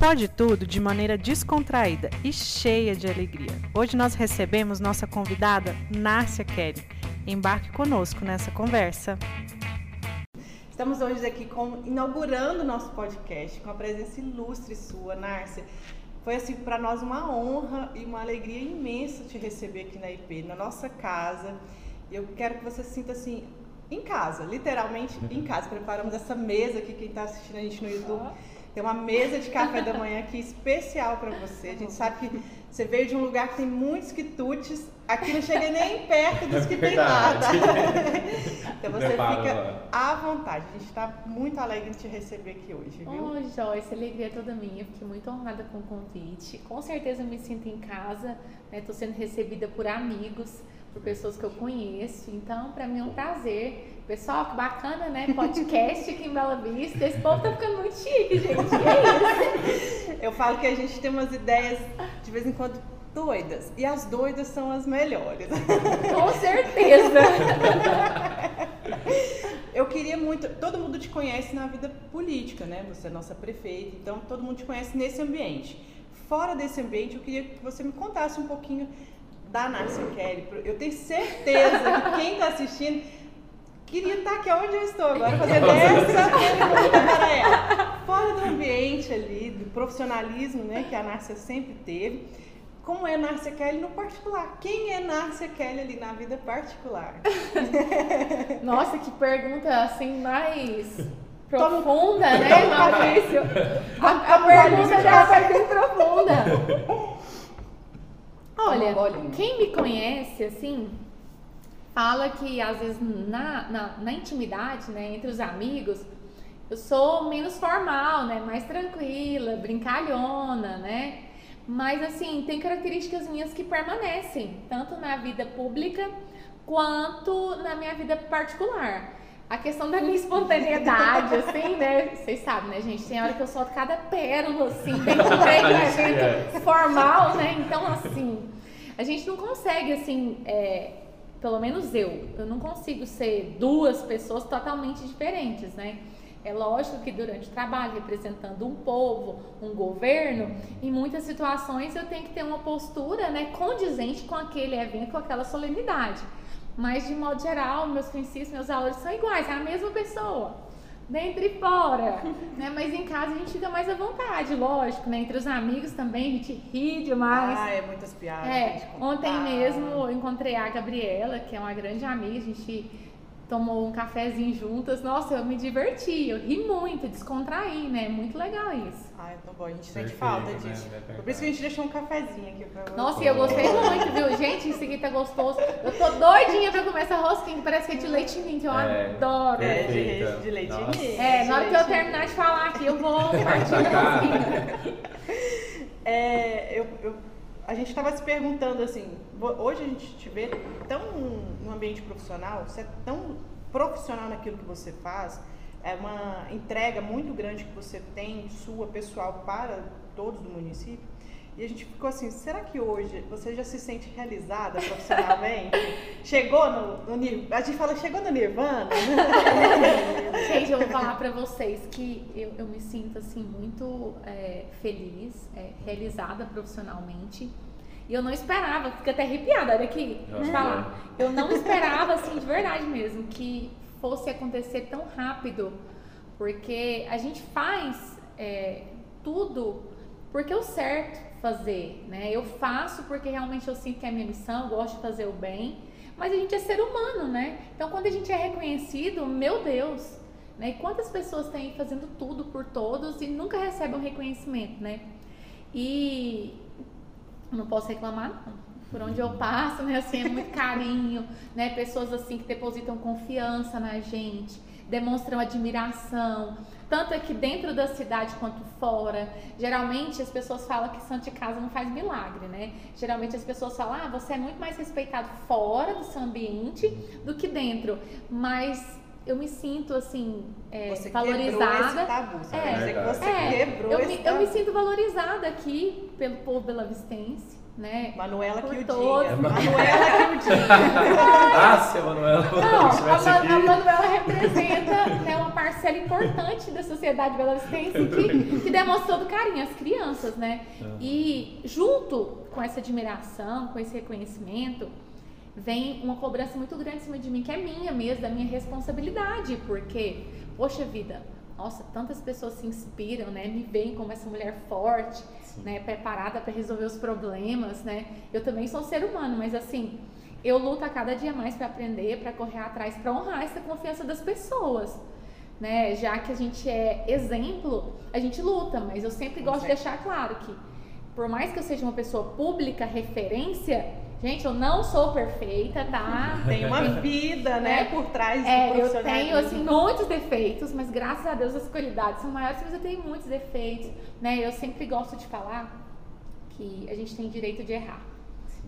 pode tudo de maneira descontraída e cheia de alegria. Hoje nós recebemos nossa convidada, Nárcia Kelly. Embarque conosco nessa conversa. Estamos hoje aqui com, inaugurando o nosso podcast com a presença ilustre sua, Nárcia. Foi assim para nós uma honra e uma alegria imensa te receber aqui na IP, na nossa casa. Eu quero que você se sinta assim em casa, literalmente em casa. Preparamos essa mesa aqui, quem está assistindo a gente no YouTube. Tem uma mesa de café da manhã aqui especial para você. A gente sabe que você veio de um lugar que tem muitos quitutes. Aqui não chega nem perto dos que tem nada. então você fica à vontade. A gente está muito alegre de te receber aqui hoje, viu? Oi, Joyce, alegria é toda minha. Fiquei muito honrada com o convite. Com certeza eu me sinto em casa. Estou né? sendo recebida por amigos por pessoas que eu conheço. Então, para mim é um prazer. Pessoal, que bacana, né? Podcast aqui em Bela Vista. Esse povo tá ficando muito chique, gente. É isso. Eu falo que a gente tem umas ideias, de vez em quando, doidas. E as doidas são as melhores. Com certeza. Eu queria muito. Todo mundo te conhece na vida política, né? Você é nossa prefeita, então todo mundo te conhece nesse ambiente. Fora desse ambiente, eu queria que você me contasse um pouquinho da Narcia Kelly. Eu tenho certeza que quem está assistindo queria estar aqui onde eu estou agora, fazendo essa pergunta para ela. Fora do ambiente ali, do profissionalismo né, que a Nárcia sempre teve, como é Nárcia Kelly no particular? Quem é Nárcia Kelly ali na vida particular? Nossa, que pergunta assim mais profunda, né, Maurício? A, a pergunta já vai bem profunda. Olha, quem me conhece, assim, fala que às vezes na, na, na, intimidade, né, entre os amigos, eu sou menos formal, né, mais tranquila, brincalhona, né? Mas assim, tem características minhas que permanecem, tanto na vida pública quanto na minha vida particular a questão da minha espontaneidade, assim, né? Vocês sabem, né, gente? Tem hora que eu solto cada pérola, assim, dentro do evento formal, né? Então, assim, a gente não consegue, assim, é, pelo menos eu, eu não consigo ser duas pessoas totalmente diferentes, né? É lógico que durante o trabalho, representando um povo, um governo, em muitas situações eu tenho que ter uma postura né, condizente com aquele evento, com aquela solenidade. Mas, de modo geral, meus princípios, meus valores são iguais, é a mesma pessoa, dentro e fora. né? Mas em casa a gente fica mais à vontade, lógico, né? Entre os amigos também a gente ri demais. Ah, é muitas piadas. É, ontem mesmo eu encontrei a Gabriela, que é uma grande amiga, a gente tomou um cafezinho juntas. Nossa, eu me diverti, eu ri muito, descontraí, né? Muito legal isso. Ah, então bom, a gente sente falta né? disso. Né? Por isso que a gente deixou um cafezinho aqui pra você. Nossa, e eu gostei muito, viu? Gente, isso aqui tá gostoso. Eu tô doidinha pra comer essa rosquinha que parece que é de leite em que eu é, adoro. É, de, de leite em É, na hora que eu terminar de falar aqui, eu vou partir da rosquinha. É, eu, eu a gente estava se perguntando assim, hoje a gente te vê tão no ambiente profissional, você é tão profissional naquilo que você faz, é uma entrega muito grande que você tem, sua, pessoal, para todos do município. E a gente ficou assim, será que hoje você já se sente realizada profissionalmente? chegou no, no A gente fala, chegou no Nirvana? gente, eu vou falar para vocês que eu, eu me sinto assim muito é, feliz, é, realizada profissionalmente. E eu não esperava, fica até arrepiada, olha aqui, te falar. Eu não esperava, assim, de verdade mesmo, que fosse acontecer tão rápido, porque a gente faz é, tudo porque é o certo fazer, né? Eu faço porque realmente eu sinto que é a minha missão, gosto de fazer o bem, mas a gente é ser humano, né? Então quando a gente é reconhecido, meu Deus, né? E quantas pessoas têm fazendo tudo por todos e nunca recebem um reconhecimento, né? E não posso reclamar não. Por onde eu passo, né? Assim, é muito carinho, né? Pessoas assim que depositam confiança na gente, demonstram admiração, tanto aqui dentro da cidade quanto fora. Geralmente as pessoas falam que santo de casa não faz milagre, né? Geralmente as pessoas falam, ah, você é muito mais respeitado fora do seu ambiente do que dentro. Mas eu me sinto assim é, você valorizada. Tabu, é, dizer que você é, quebrou eu esse me, tabu. eu me sinto valorizada aqui pelo povo belavistense né? Manuela que o todos. diga. Manuela que o diga. Ácia, Manuela. Não, se a, a Manuela representa né, uma parcela importante da sociedade belo-vistense que, que demonstra todo carinho às crianças, né? E junto com essa admiração, com esse reconhecimento, vem uma cobrança muito grande em cima de mim, que é minha mesmo, da minha responsabilidade, porque, poxa vida, nossa, tantas pessoas se inspiram, né? Me veem como essa mulher forte, né? Preparada para resolver os problemas, né? Eu também sou um ser humano, mas assim, eu luto a cada dia mais para aprender, para correr atrás, para honrar essa confiança das pessoas. Né? Já que a gente é exemplo, a gente luta, mas eu sempre gosto de deixar claro que, por mais que eu seja uma pessoa pública, referência, gente, eu não sou perfeita, tá? Tem uma vida, né, É. por trás do É, eu profissionalismo. tenho assim muitos defeitos, mas graças a Deus as qualidades são maiores, mas eu tenho muitos defeitos, né? Eu sempre gosto de falar que a gente tem direito de errar.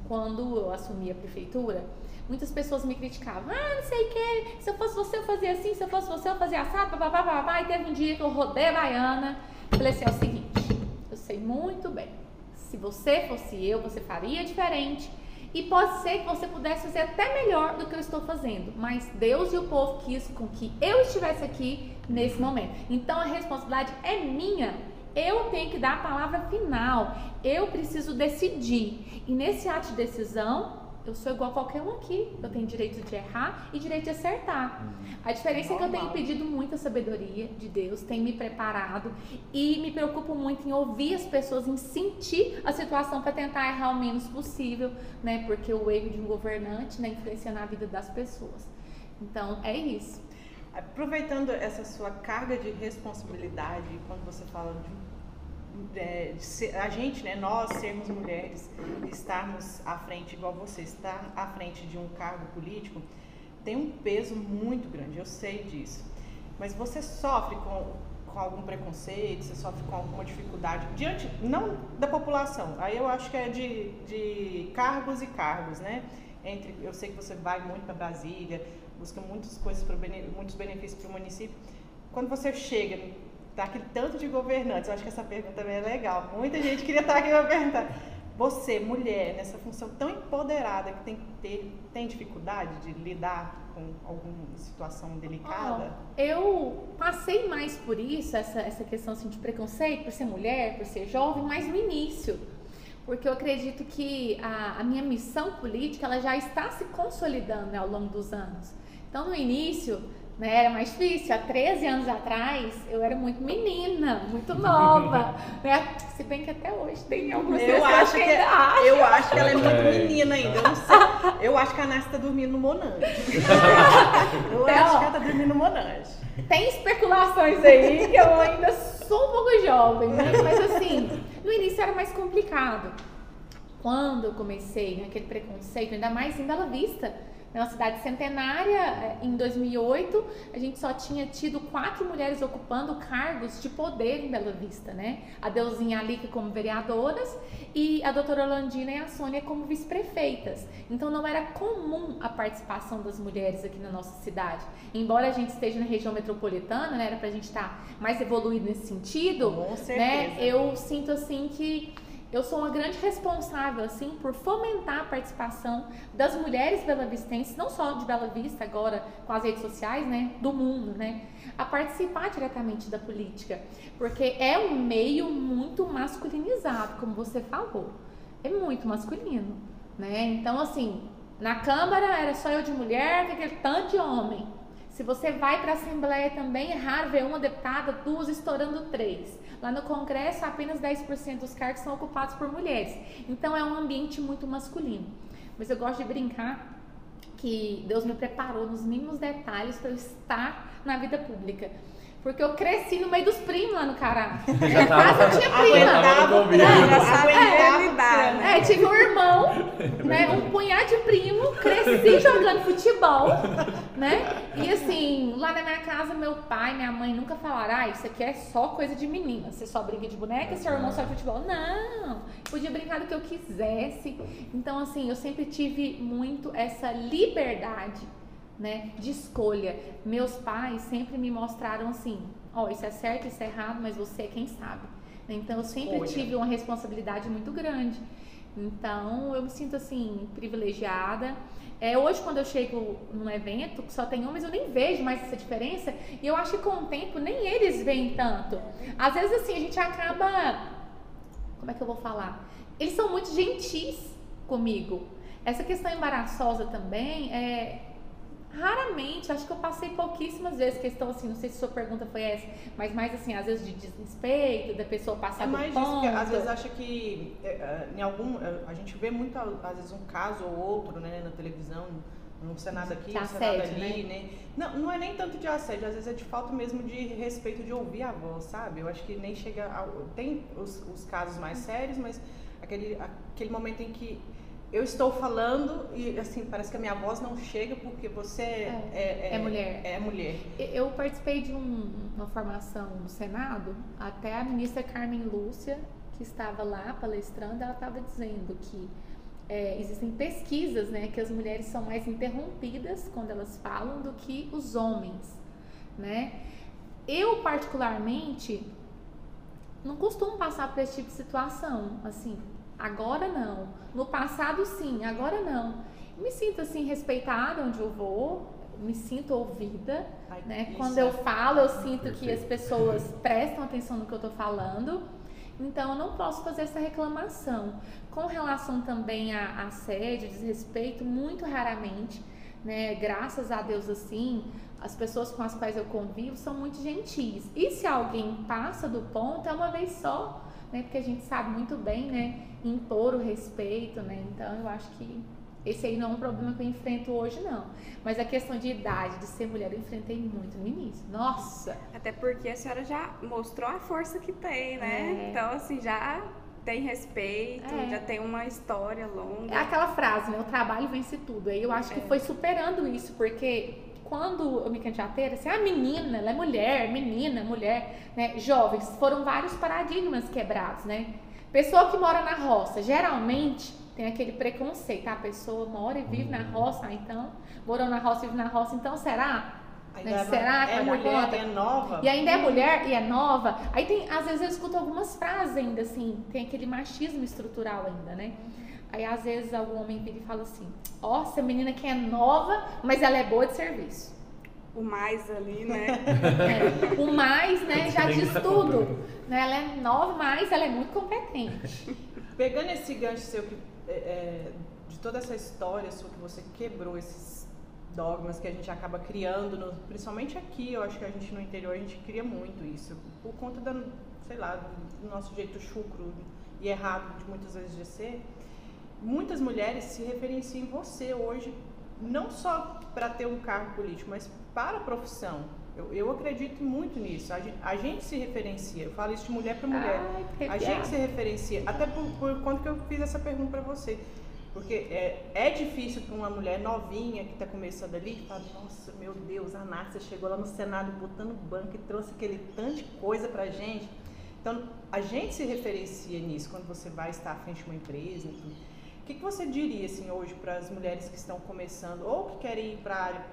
Quando eu assumi a prefeitura, muitas pessoas me criticavam. Ah, não sei o que, se eu fosse você eu fazia assim, se eu fosse você eu fazia assado, papapá, papapá. E teve um dia que eu rodei a baiana. Falei assim, é o seguinte, eu sei muito bem, se você fosse eu, você faria diferente. E pode ser que você pudesse fazer até melhor do que eu estou fazendo. Mas Deus e o povo quis com que eu estivesse aqui nesse momento. Então a responsabilidade é minha. Eu tenho que dar a palavra final. Eu preciso decidir. E nesse ato de decisão, eu sou igual a qualquer um aqui. Eu tenho direito de errar e direito de acertar. A diferença é que eu tenho pedido muita sabedoria de Deus, tenho me preparado e me preocupo muito em ouvir as pessoas, em sentir a situação para tentar errar o menos possível, né? Porque o erro de um governante né, influencia na vida das pessoas. Então, é isso. Aproveitando essa sua carga de responsabilidade, quando você fala de, é, ser- a gente, né, nós sermos mulheres, estarmos à frente, igual você, estar à frente de um cargo político, tem um peso muito grande, eu sei disso. Mas você sofre com, com algum preconceito, você sofre com alguma dificuldade diante, não da população, aí eu acho que é de, de cargos e cargos, né? Entre, eu sei que você vai muito para Brasília, busca muitas coisas, bene- muitos benefícios para o município. Quando você chega, tá aquele tanto de governantes, eu acho que essa pergunta também é legal. Muita gente queria estar aqui para perguntar. Você, mulher, nessa função tão empoderada que tem que ter, tem dificuldade de lidar com alguma situação delicada? Ó, eu passei mais por isso, essa, essa questão assim, de preconceito, por ser mulher, por ser jovem, mais no início. Porque eu acredito que a, a minha missão política ela já está se consolidando né, ao longo dos anos. Então, no início, né, era mais difícil. Há 13 anos atrás, eu era muito menina, muito nova. né? Se bem que até hoje tem algumas Eu pessoas acho, que que, ainda acham. eu acho que ela é muito É. menina ainda. Eu não sei. Eu acho que a Nasce tá dormindo no Monange. Eu É, acho que ela tá dormindo no Monange. Tem especulações aí que eu ainda sou um pouco jovem, né? Mas assim, no início era mais complicado. Quando eu comecei, né, aquele preconceito, ainda mais em Bela Vista, na cidade centenária, eh, em 2008, a gente só tinha tido quatro mulheres ocupando cargos de poder em Bela Vista, né? A Deusinha Alica como vereadoras e a doutora Landina e a Sônia como vice-prefeitas. Então não era comum a participação das mulheres aqui na nossa cidade. Embora a gente esteja na região metropolitana, né, era pra gente estar mais evoluído nesse sentido, Com certeza. né? Eu sinto assim que eu sou uma grande responsável assim por fomentar a participação das mulheres belavistenses, não só de Bela Vista agora com as redes sociais, né, do mundo, né, a participar diretamente da política, porque é um meio muito masculinizado, como você falou. É muito masculino, né? Então assim, na Câmara era só eu de mulher, aquele tanto de homem. Se você vai para a Assembleia também, é raro ver uma deputada, duas, estourando três. Lá no Congresso, apenas 10% dos cargos são ocupados por mulheres. Então, é um ambiente muito masculino. Mas eu gosto de brincar que Deus me preparou nos mínimos detalhes para eu estar na vida pública. Porque eu cresci no meio dos primos lá no Cará. Tava- eu tinha prima. Já sabe Aguentava é, tive um irmão, né, um punhado de primo, cresci jogando futebol, né? E assim, lá na minha casa, meu pai, minha mãe nunca falaram, ah, isso aqui é só coisa de menina, você só brinca de boneca, seu irmão só futebol. Não, podia brincar do que eu quisesse. Então, assim, eu sempre tive muito essa liberdade, né, de escolha. Meus pais sempre me mostraram assim, ó, isso é certo, isso é errado, mas você é quem sabe. Então, eu sempre Escolha. tive uma responsabilidade muito grande. Então, eu me sinto assim privilegiada. É, hoje, quando eu chego num evento que só tem homens, eu nem vejo mais essa diferença. E eu acho que com o tempo nem eles veem tanto. Às vezes, assim, a gente acaba. Como é que eu vou falar? Eles são muito gentis comigo. Essa questão embaraçosa também é, Raramente, acho que eu passei pouquíssimas vezes questão assim, não sei se sua pergunta foi essa, mas mais assim, às vezes de desrespeito, da pessoa passar é mais do ponto. Isso, às vezes acha que é, é, em algum, é, a gente vê muito às vezes um caso ou outro, né, na televisão, no Senado aqui, no Senado ali, né? né? Não, não é nem tanto de assédio, às vezes é de falta mesmo de respeito de ouvir a voz, sabe? Eu acho que nem chega a, tem os, os casos mais sérios, mas aquele aquele momento em que eu estou falando e assim parece que a minha voz não chega porque você é, é, é, é mulher. É mulher. Eu participei de um, uma formação no Senado, até a ministra Carmen Lúcia, que estava lá palestrando, ela estava dizendo que é, existem pesquisas, né, que as mulheres são mais interrompidas quando elas falam do que os homens, né? Eu particularmente não costumo passar por esse tipo de situação, assim, Agora não. No passado sim, agora não. Me sinto assim respeitada onde eu vou, me sinto ouvida, Ai, né? Quando eu falo, eu sinto Perfeito. que as pessoas prestam atenção no que eu estou falando. Então eu não posso fazer essa reclamação. Com relação também a assédio, desrespeito, muito raramente, né? Graças a Deus assim, as pessoas com as quais eu convivo são muito gentis. E se alguém passa do ponto, é uma vez só, né? Porque a gente sabe muito bem, né? Impor o respeito, né? Então eu acho que esse aí não é um problema que eu enfrento hoje, não. Mas a questão de idade, de ser mulher, eu enfrentei muito no início. Nossa! Até porque a senhora já mostrou a força que tem, né? É. Então, assim, já tem respeito, é. já tem uma história longa. É aquela frase, né? O trabalho vence tudo. Aí eu acho que é. foi superando isso, porque quando eu me candidatei, assim, a ah, menina, ela é mulher, menina, mulher, né? Jovens, foram vários paradigmas quebrados, né? Pessoa que mora na roça, geralmente tem aquele preconceito, tá? a pessoa mora e vive na uhum. roça, então, morou na roça e vive na roça, então será? Né? É, será que é mulher, é nova. E ainda é mulher e é nova. Aí tem, às vezes eu escuto algumas frases ainda assim, tem aquele machismo estrutural ainda, né? Aí às vezes algum homem vira e fala assim: Ó, oh, essa menina que é nova, mas ela é boa de serviço o mais ali, né? É, o mais, né, já diz tudo. Né? Ela é nova, mas ela é muito competente. Pegando esse gancho seu que, é, é, de toda essa história sua que você quebrou esses dogmas que a gente acaba criando, no, principalmente aqui, eu acho que a gente no interior a gente cria muito isso, por conta da, sei lá, do nosso jeito chucro e errado de muitas vezes de ser. Muitas mulheres se referenciam em você hoje, não só para ter um cargo político, mas para a profissão. Eu, eu acredito muito nisso. A gente, a gente, se referencia. Eu falo isso de mulher para mulher. Ai, a gente se referencia. Até por, por conta que eu fiz essa pergunta para você. Porque é, é difícil para uma mulher novinha que está começando ali, que fala, nossa, meu Deus, a Nárcia chegou lá no Senado botando banco e trouxe aquele tanto de coisa para gente. Então, a gente se referencia nisso quando você vai estar à frente de uma empresa. Enfim. O que, que você diria assim hoje para as mulheres que estão começando ou que querem ir para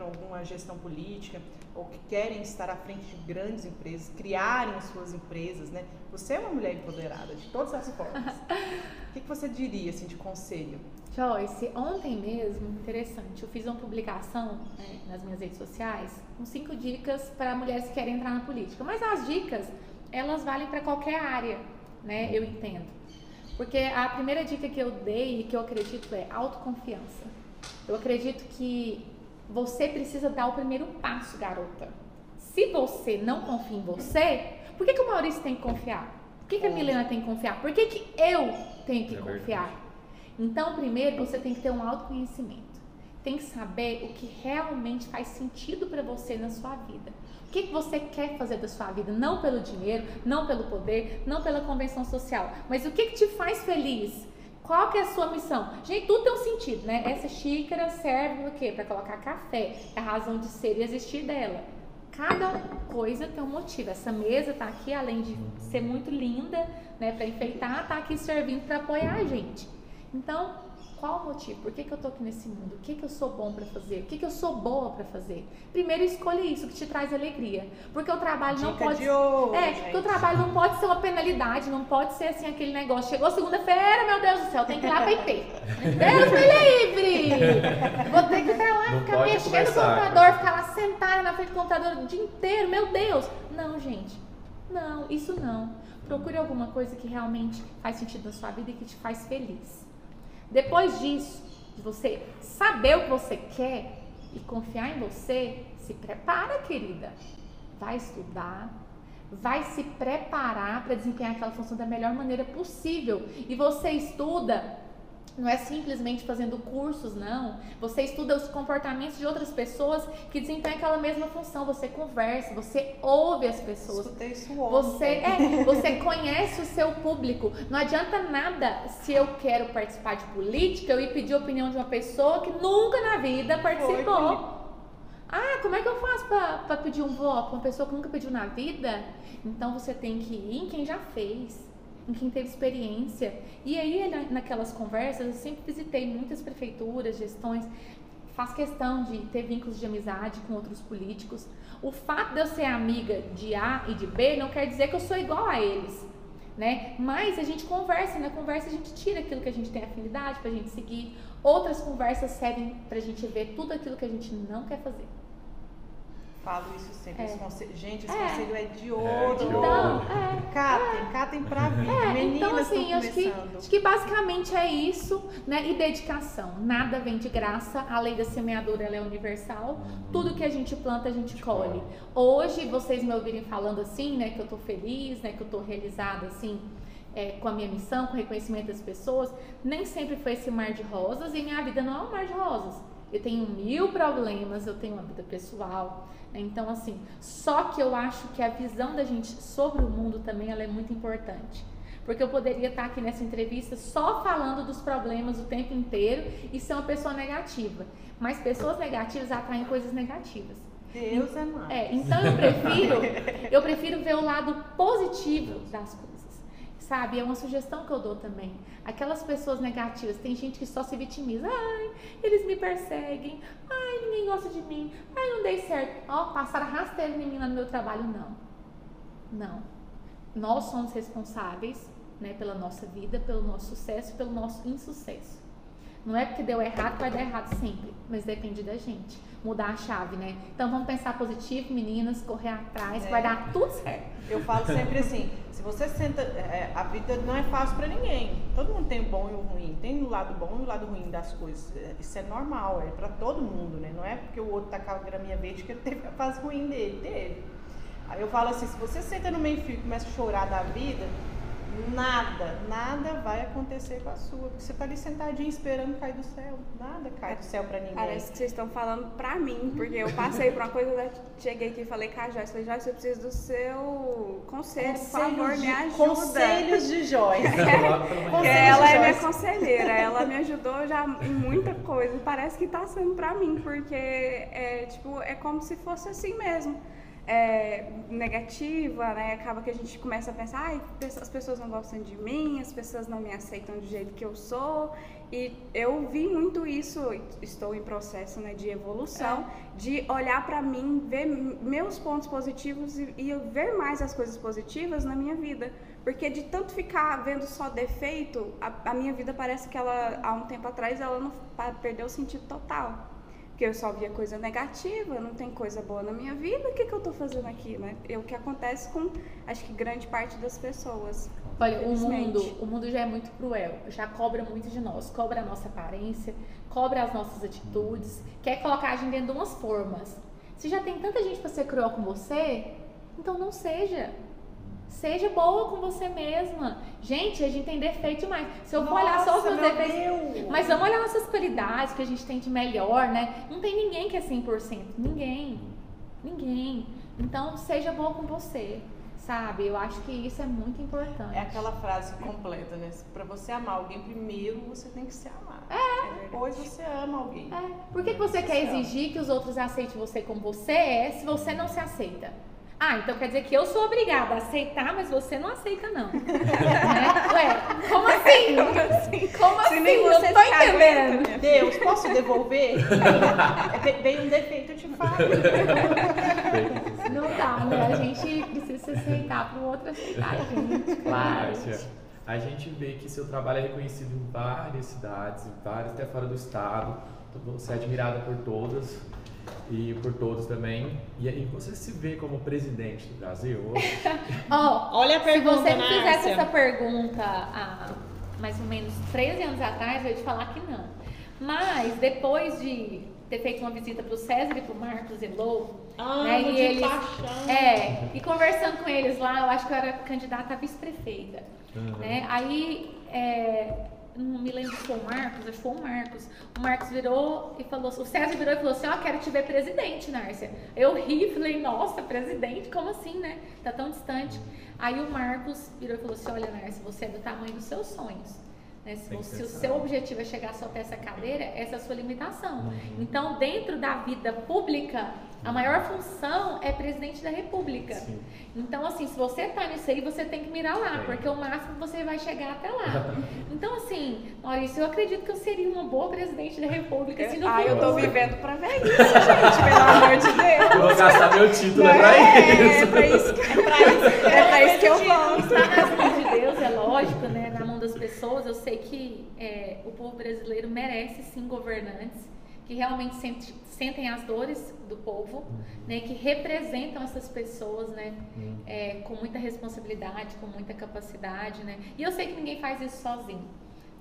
alguma gestão política ou que querem estar à frente de grandes empresas, criarem suas empresas, né? Você é uma mulher empoderada de todas as formas. o que, que você diria assim de conselho? Joyce, ontem mesmo, interessante, eu fiz uma publicação né, nas minhas redes sociais com cinco dicas para mulheres que querem entrar na política. Mas as dicas, elas valem para qualquer área, né? Eu entendo. Porque a primeira dica que eu dei e que eu acredito é autoconfiança. Eu acredito que você precisa dar o primeiro passo, garota. Se você não confia em você, por que, que o Maurício tem que confiar? Por que, que a Milena tem que confiar? Por que, que eu tenho que é confiar? Então, primeiro, você tem que ter um autoconhecimento. Tem que saber o que realmente faz sentido para você na sua vida. Que, que você quer fazer da sua vida? Não pelo dinheiro, não pelo poder, não pela convenção social, mas o que, que te faz feliz? Qual que é a sua missão? Gente, tudo tem um sentido, né? Essa xícara serve o quê? Para colocar café. É a razão de ser e existir dela. Cada coisa tem um motivo. Essa mesa tá aqui, além de ser muito linda, né, para enfeitar, tá aqui servindo para apoiar a gente. Então, qual o motivo? Por que, que eu tô aqui nesse mundo? O que, que eu sou bom para fazer? O que, que eu sou boa para fazer? Primeiro escolha isso que te traz alegria. Porque o trabalho Dica não pode. de ouro, é, gente. porque o trabalho não pode ser uma penalidade, não pode ser assim aquele negócio. Chegou segunda-feira, meu Deus do céu, tem que ir lá pra IP. Deus me livre! Vou ter que estar lá, Não ficar mexendo no começar, computador, ficar lá sentada na frente do computador o dia inteiro, meu Deus! Não, gente. Não, isso não. Procure alguma coisa que realmente faz sentido na sua vida e que te faz feliz. Depois disso, de você saber o que você quer e confiar em você, se prepara, querida. Vai estudar, vai se preparar para desempenhar aquela função da melhor maneira possível. E você estuda não é simplesmente fazendo cursos, não. Você estuda os comportamentos de outras pessoas que desempenham aquela mesma função. Você conversa, você ouve as pessoas. Escutei isso ontem. Você, é, você conhece o seu público. Não adianta nada se eu quero participar de política, eu ir pedir a opinião de uma pessoa que nunca na vida participou. Ah, como é que eu faço para pedir um voto? Uma pessoa que nunca pediu na vida? Então você tem que ir em quem já fez, em quem teve experiência. E aí, na- naquelas conversas, eu sempre visitei muitas prefeituras, gestões, faz questão de ter vínculos de amizade com outros políticos. O fato de eu ser amiga de A e de B não quer dizer que eu sou igual a eles, né? Mas a gente conversa, na conversa a gente tira aquilo que a gente tem afinidade pra gente seguir. Outras conversas servem pra gente ver tudo aquilo que a gente não quer fazer. Falo isso sempre. É. esse conselho- Gente, esse É. conselho é de É, ouro. de Então, ouro. é, Catem, catem pra vida. É, Meninas então assim, acho que, começando. acho que basicamente é isso, né? E dedicação. Nada vem de graça, a lei da semeadura ela é universal. Tudo que a gente planta, a gente colhe. Hoje, vocês me ouvirem falando assim, né? Que eu tô feliz, né? Que eu tô realizada, assim, é, com a minha missão, com o reconhecimento das pessoas. Nem sempre foi esse mar de rosas e minha vida não é um mar de rosas. Eu tenho mil problemas, eu tenho uma vida pessoal. né? Então, assim, só que eu acho que a visão da gente sobre o mundo também ela é muito importante. Porque eu poderia estar aqui nessa entrevista só falando dos problemas o tempo inteiro e ser uma pessoa negativa. Mas pessoas negativas atraem coisas negativas. Deus é mais. É, então eu prefiro, eu prefiro ver o lado positivo das coisas. Sabe? É uma sugestão que eu dou também. Aquelas pessoas negativas, tem gente que só se vitimiza. Ai, eles me perseguem. Ai, ninguém gosta de mim. Ai, não dei certo. Ó, passaram rasteiro em mim lá no meu trabalho. Não. Não. Nós somos responsáveis né, pela nossa vida, pelo nosso sucesso pelo nosso insucesso. Não é porque deu errado que vai dar errado sempre, mas depende da gente. Mudar a chave, né? Então vamos pensar positivo, meninas, correr atrás, É. vai dar tudo certo. Eu falo sempre assim, se você senta, é, a vida não é fácil pra ninguém. Todo mundo tem o bom e o ruim. Tem o lado bom e o lado ruim das coisas. É, Isso é normal, é pra todo mundo, né? Não é porque o outro tá com a graminha verde que ele teve a fase ruim dele, teve. Aí eu falo assim, se você senta no meio fio e começa a chorar da vida, nada, nada vai acontecer com a sua. Porque você tá ali sentadinho esperando cair do céu. Nada cai do céu pra ninguém. Parece que vocês estão falando pra mim, porque eu passei por uma coisa, eu cheguei aqui e falei com a Joyce, falei, Joyce, eu preciso do seu conselho, por favor, Conselhos me de- ajuda. Conselhos de Joyce. Conselhos ela de é minha conselheira, ela me ajudou já em muita coisa. Parece que tá sendo pra mim, porque é tipo, é como se fosse assim mesmo. É, negativa, né? Acaba que a gente começa a pensar, ai, as pessoas não gostam de mim, as pessoas não me aceitam do jeito que eu sou. E eu vi muito isso, estou em processo né, de evolução, de olhar pra mim, ver meus pontos positivos e, e ver mais as coisas positivas na minha vida. Porque de tanto ficar vendo só defeito, a, a minha vida parece que ela, há um tempo atrás, ela não perdeu o sentido total. Porque eu só via coisa negativa, não tem coisa boa na minha vida, o que, que eu tô fazendo aqui, né? É o que acontece com, acho que grande parte das pessoas. Olha, o mundo, o mundo já é muito cruel, já cobra muito de nós, cobra a nossa aparência, cobra as nossas atitudes, quer colocar a gente dentro de umas formas. Se já tem tanta gente para ser cruel com você, então não seja. Seja boa com você mesma. Gente, a gente tem defeito demais. Se eu for olhar só os meus meu defeitos. Deus. Mas vamos olhar nossas qualidades que a gente tem de melhor, né? Não tem ninguém que é 100%. Ninguém. Ninguém. Então, seja boa com você. Sabe? Eu acho que isso é muito importante. É aquela frase completa, né? Pra você amar alguém primeiro, você tem que se amar. É. Depois você ama alguém. É. Por que, que você quer exigir que os outros aceitem você como você é se você não se aceita? Ah, então quer dizer que eu sou obrigada a aceitar, mas você não aceita, não. né? Ué, como assim? Como assim? Como Se assim? nem Eu você tô aguenta, entendendo. Deus, posso devolver? É, ve- Veio um defeito, eu te falo. Não dá, né? A gente precisa se aceitar para o outro aceitar a gente, claro. A gente vê que seu trabalho é reconhecido em várias cidades, em várias, até fora do estado. Você é admirada por todas e por todos também. E aí você se vê como presidente do Brasil? hoje? Ó, Olha a se pergunta, você me fizesse essa pergunta há mais ou menos 13 anos atrás, eu ia te falar que não. Mas depois de ter feito uma visita para o César e para o Marcos Elou, Ah, né, e eles, paixão. é, e conversando com eles lá, eu acho que eu era candidata a vice-prefeita. Uhum. Né? Aí, é, não me lembro se foi o Marcos, acho que foi o Marcos. O Marcos virou e falou, o César virou e falou assim, ó, quero te ver presidente, Nárcia. Eu ri, falei, nossa, presidente, como assim, né? Tá tão distante. Aí o Marcos virou e falou assim, olha, Nárcia, você é do tamanho dos seus sonhos. Né? Se, você- se o seu objetivo é chegar só até essa cadeira, essa é a sua limitação. Uhum. Então, dentro da vida pública, a maior função é presidente da república. Sim. Então, assim, se você tá nisso aí, você tem que mirar lá, Tem. porque o máximo você vai chegar até lá. Então, assim, Maurício, eu acredito que eu seria uma boa presidente da república, assim, Ah, eu tô futuro. vivendo pra ver isso, gente, pelo amor de Deus. Eu vou gastar meu título, é É, pra é isso. pra isso que, é pra isso, é pra isso que eu vou. Das pessoas. Eu sei que é, o povo brasileiro merece sim governantes que realmente sente- sentem as dores do povo, né? Que representam essas pessoas, né? É, com muita responsabilidade, com muita capacidade, né? E eu sei que ninguém faz isso sozinho.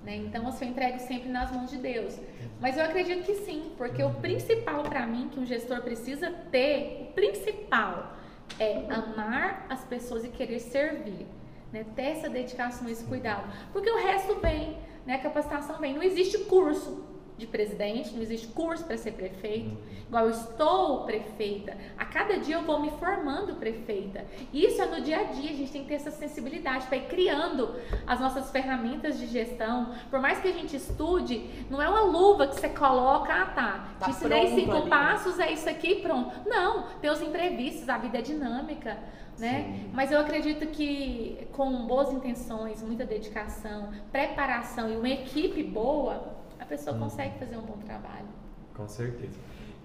Né? Então, assim, eu entrego sempre nas mãos de Deus. Mas eu acredito que sim, porque o principal para mim que um gestor precisa ter, o principal é amar as pessoas e querer servir. Né? Ter essa dedicação, esse cuidado. Porque o resto vem, né? a capacitação vem. Não existe curso de presidente, não existe curso para ser prefeito. Igual eu estou prefeita. A cada dia eu vou me formando prefeita. Isso é no dia a dia, a gente tem que ter essa sensibilidade para ir criando as nossas ferramentas de gestão. Por mais que a gente estude, não é uma luva que você coloca, ah tá, Tá te ensinei cinco ali, né? passos, é isso aqui, pronto. Não, tem os imprevistos, a vida é dinâmica. Né? Mas eu acredito que com boas intenções, muita dedicação, preparação e uma equipe boa, pessoa consegue fazer um bom trabalho. Com certeza.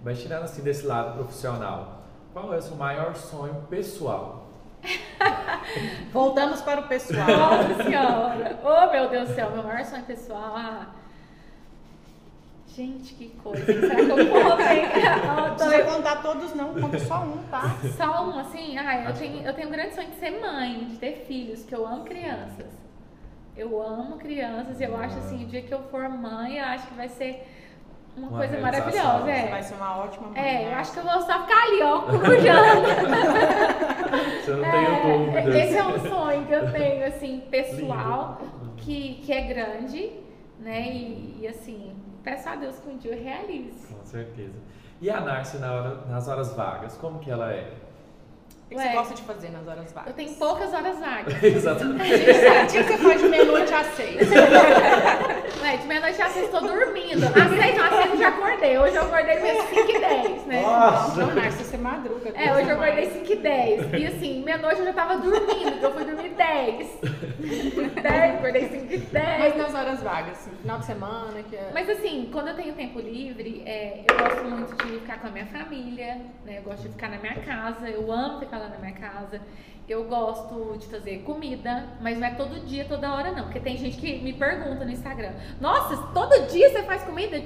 Mas tirando assim desse lado profissional, qual é o seu maior sonho pessoal? Voltamos para o pessoal. Nossa senhora! Oh meu Deus do céu, meu maior sonho pessoal. Ah. Gente, que coisa. Será que eu conto, hein? Contar todos, não. Conta só um, tá? Só um, assim, ah, eu tenho, eu tenho um grande sonho de ser mãe, de ter filhos, que eu amo crianças. Eu amo crianças e eu acho assim, o dia que eu for mãe, eu acho que vai ser uma, Uma coisa maravilhosa. Você É. vai ser uma ótima mãe. É, eu né? acho que eu vou só ficar ali, ó, corujando. Você não tenho dúvidas. esse é um sonho que eu tenho, assim, pessoal, que, que é grande, né? E, e, assim, peço a Deus que um dia eu realize. Com certeza. E a Narcy na hora- nas horas vagas, como que ela é? O que Ué. você gosta de fazer nas horas vagas? Eu tenho poucas horas vagas. Exatamente. O que você faz de meia-noite às seis? Ué, de meia-noite às seis estou dormindo. Às seis, às seis eu já acordei. Hoje eu acordei meio 5 e 10, né? Nossa! Não, Narcia, você madruga. É, hoje eu acordei 5 e 10. E assim, meia-noite eu já tava dormindo, porque eu fui dormir 10. 10, acordei 5 e 10. Mas nas horas vagas, assim, final de semana, que é... Mas assim, quando eu tenho tempo livre, é, eu gosto muito de ficar com a minha família, né? Eu gosto de ficar na minha casa, eu amo ficar lá na minha casa. Eu gosto de fazer comida, mas não é todo dia, toda hora não. Porque tem gente que me pergunta no Instagram, nossa, todo dia você faz comida?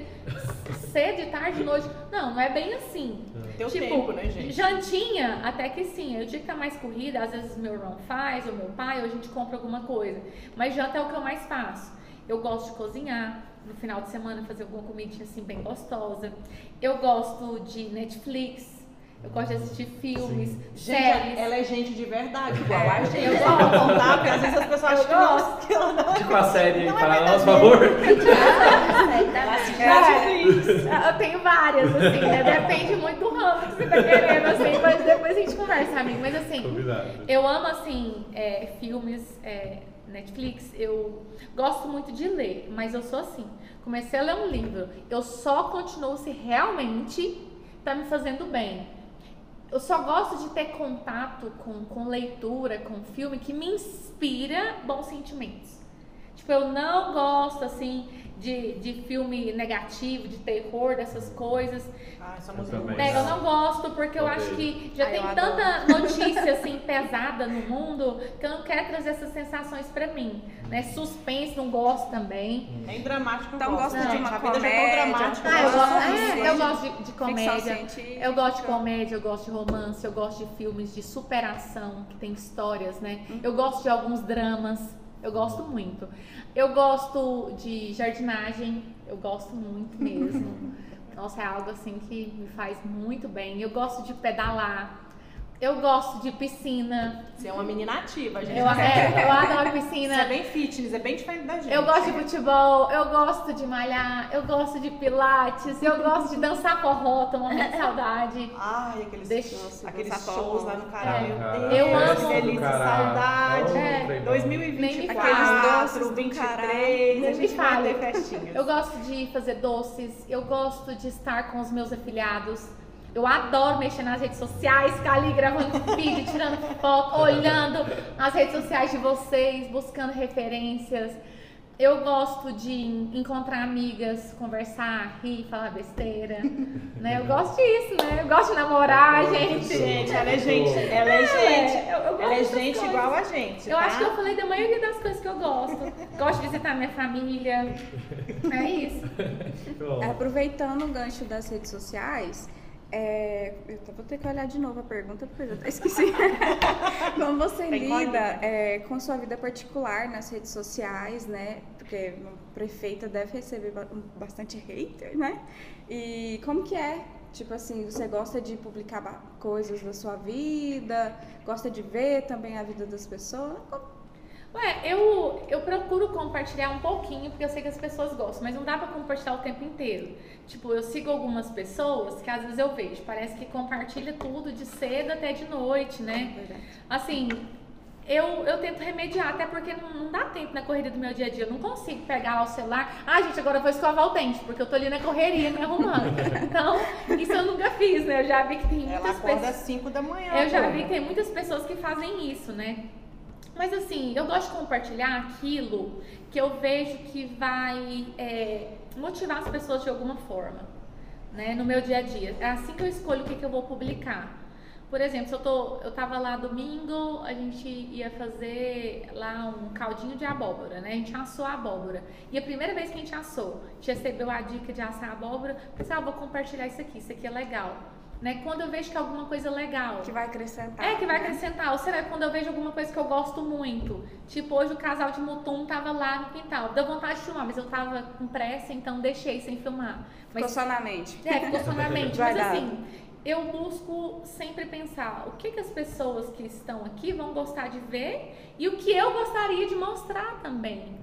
Cedo, tarde, noite? Não, não é bem assim. Teu tipo, tempo, né, gente? Jantinha, até que sim. O dia que tá mais corrida, às vezes meu irmão faz, ou meu pai, ou a gente compra alguma coisa. Mas janta é o que eu mais faço. Eu gosto de cozinhar. No final de semana, fazer alguma comidinha assim bem gostosa. Eu gosto de Netflix. Eu gosto de assistir filmes, Gente, séries. ela é gente de verdade, igual a gente. Eu Eu vou contar, porque às vezes as pessoas acham que, não, que ela não Tipo a série Não é para verdadeiro. nosso favor. ela assiste Netflix. Eu tenho várias, assim, né? Depende muito do ramo que você tá querendo, assim, mas depois a gente conversa, amigo. Mas assim, Combinado. Eu amo, assim, é, filmes, é, Netflix. Eu gosto muito de ler, mas eu sou assim. Comecei a ler um livro, eu só continuo se realmente tá me fazendo bem. Eu só gosto de ter contato com, com leitura, com filme que me inspira bons sentimentos. Tipo, eu não gosto, assim, de, de filme negativo, de terror, dessas coisas. Ah, somos Eu também. É, eu não gosto porque eu Odeio. acho que já Ah, tem eu tanta notícia assim pesada no mundo que eu não quero trazer essas sensações pra mim, né? Suspense não gosto também. Nem dramático eu Então gosto, gosta de uma A vida já é comédia, tão dramática. um Ah, eu gosto é, eu gosto de, de comédia. científica. Eu gosto de comédia, eu gosto de romance, eu gosto de filmes de superação, que tem histórias, né? Eu gosto de alguns dramas, eu gosto muito. Eu gosto de jardinagem, eu gosto muito mesmo. Nossa, é algo assim que me faz muito bem. Eu gosto de pedalar. Eu gosto de piscina. Você é uma menina ativa, gente. Eu, é, eu adoro piscina. Você é bem fitness, é bem diferente da gente. Eu gosto de futebol, eu gosto de malhar, eu gosto de pilates, eu gosto de dançar forró, tô morrendo de saudade. Ai, aqueles, Deixa- nossa, aqueles shows forró. lá no caralho. É. Meu Caralho, Deus, Eu que amo. delícia, Caralho. saudade. É. Nem me 2024, fale. Aqueles doces do 23, Nem a gente vai ter festinhas. Eu gosto de fazer doces, eu gosto de estar com os meus afiliados. Eu adoro mexer nas redes sociais, ficar ali gravando vídeo, tirando foto, olhando as redes sociais de vocês, buscando referências. Eu gosto de encontrar amigas, conversar, rir, falar besteira, né? Eu gosto disso, né? Eu gosto de namorar, gente. Gente, ela é gente, ela é gente. eu- eu gosto Ela é gente coisas. igual a gente, Eu tá? acho que eu falei da maioria das coisas que eu gosto. Gosto de visitar minha família. É isso. Aproveitando o gancho das redes sociais, é, eu vou ter que olhar de novo a pergunta porque eu já até esqueci. Como você Tem lida é, com sua vida particular nas redes sociais, né? Porque uma prefeita deve receber ba- bastante hater, né? E como que é? Tipo assim, você gosta de publicar coisas da sua vida? Gosta de ver também a vida das pessoas? Como- Ué, eu, eu procuro compartilhar um pouquinho, porque eu sei que as pessoas gostam, mas não dá pra compartilhar o tempo inteiro. Tipo, eu sigo algumas pessoas que às vezes eu vejo, parece que compartilha tudo de cedo até de noite, né? Verdade. Assim, eu, eu tento remediar, até porque não, não dá tempo na correria do meu dia a dia. Eu não consigo pegar lá o celular. Ah, gente, agora eu vou escovar o dente, porque eu tô ali na correria me arrumando. Então, isso eu nunca fiz, né? Eu já vi que tem Ela muitas acorda pessoas. às 5 da manhã. Eu já vi que tem muitas pessoas que fazem isso, né? Mas assim, eu gosto de compartilhar aquilo que eu vejo que vai é, motivar as pessoas de alguma forma, né? No meu dia a dia. É assim que eu escolho o que, que eu vou publicar. Por exemplo, se eu, tô, eu tava lá domingo, a gente ia fazer lá um caldinho de abóbora, né? A gente assou a abóbora. E a primeira vez que a gente assou, a gente recebeu a dica de assar a abóbora, pensei, ah, vou compartilhar isso aqui, isso aqui é legal. Né? Quando eu vejo que é alguma coisa legal. Que vai acrescentar. É, que vai acrescentar. Ou será que quando eu vejo alguma coisa que eu gosto muito? Tipo, hoje o casal de Mutum tava lá no quintal. Deu vontade de filmar, mas eu tava com pressa, então deixei sem filmar. Ficou Mas, só na mente. é, ficou só na mente. Mas assim, eu busco sempre pensar o que, que as pessoas que estão aqui vão gostar de ver e o que eu gostaria de mostrar também.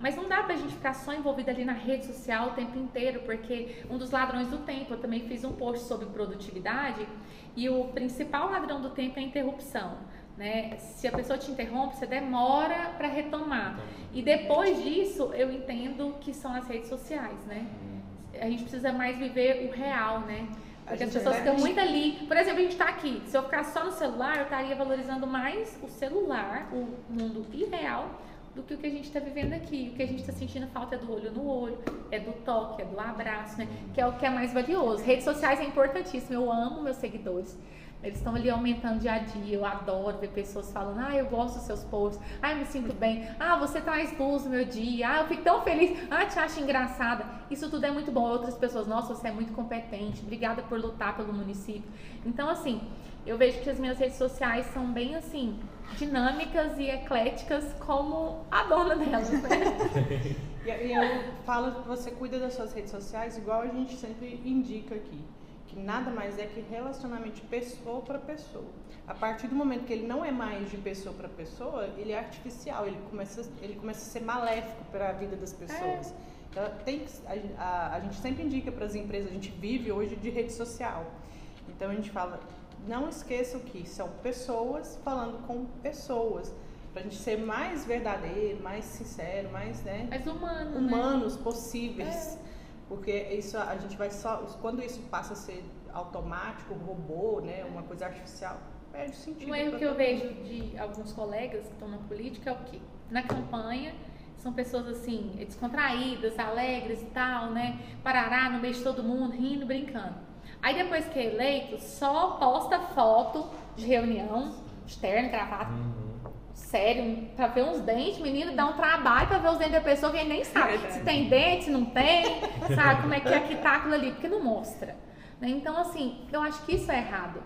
Mas não dá pra gente ficar só envolvida ali na rede social o tempo inteiro, porque um dos ladrões do tempo, eu também fiz um post sobre produtividade, e o principal ladrão do tempo é a interrupção. Né? Se a pessoa te interrompe, você demora para retomar. E depois disso, eu entendo que são as redes sociais, né? A gente precisa mais viver o real, né? Porque as pessoas até- ficam muito ali. Por exemplo, a gente tá aqui. Se eu ficar só no celular, eu estaria valorizando mais o celular, o mundo irreal, do que o que a gente está vivendo aqui. O que a gente está sentindo falta é do olho no olho, é do toque, é do abraço, né? Que é o que é mais valioso. Redes sociais é importantíssimo. Eu amo meus seguidores. Eles estão ali aumentando dia a dia. Eu adoro ver pessoas falando: Ah, eu gosto dos seus posts. Ah, eu me sinto bem. Ah, você traz luz no meu dia. Ah, eu fico tão feliz. Ah, te acho engraçada. Isso tudo é muito bom. Outras pessoas, nossa, você é muito competente. Obrigada por lutar pelo município. Então, assim, eu vejo que as minhas redes sociais são bem assim, dinâmicas e ecléticas como a dona delas, né? E eu falo que você cuida das suas redes sociais igual a gente sempre indica aqui. Que nada mais é que relacionamento de pessoa para pessoa. A partir do momento que ele não é mais de pessoa para pessoa, ele é artificial, ele começa, ele começa a ser maléfico para a vida das pessoas. Então, tem a, a- a gente sempre indica para as empresas, a gente vive hoje de rede social. Então a gente fala, não esqueçam que são pessoas falando com pessoas. Pra gente ser mais verdadeiro, mais sincero, mais, né? Mas humano, né? humanos possíveis. Porque isso a gente vai só. Quando isso passa a ser automático, robô, né? Uma coisa artificial, perde sentido. Um erro que eu vejo de alguns colegas que estão na política é o quê? Na campanha, são pessoas assim, descontraídas, alegres e tal, né? Parará no meio de todo mundo, rindo, brincando. Aí depois que é eleito, só posta foto de reunião, externa, gravata, Uhum. Sério, pra ver uns dentes, menino, dá um trabalho pra ver os dentes da pessoa que nem sabe se tem dente, se não tem, sabe como é que é que tá aquilo ali, porque não mostra. né? Então, assim, eu acho que isso é errado.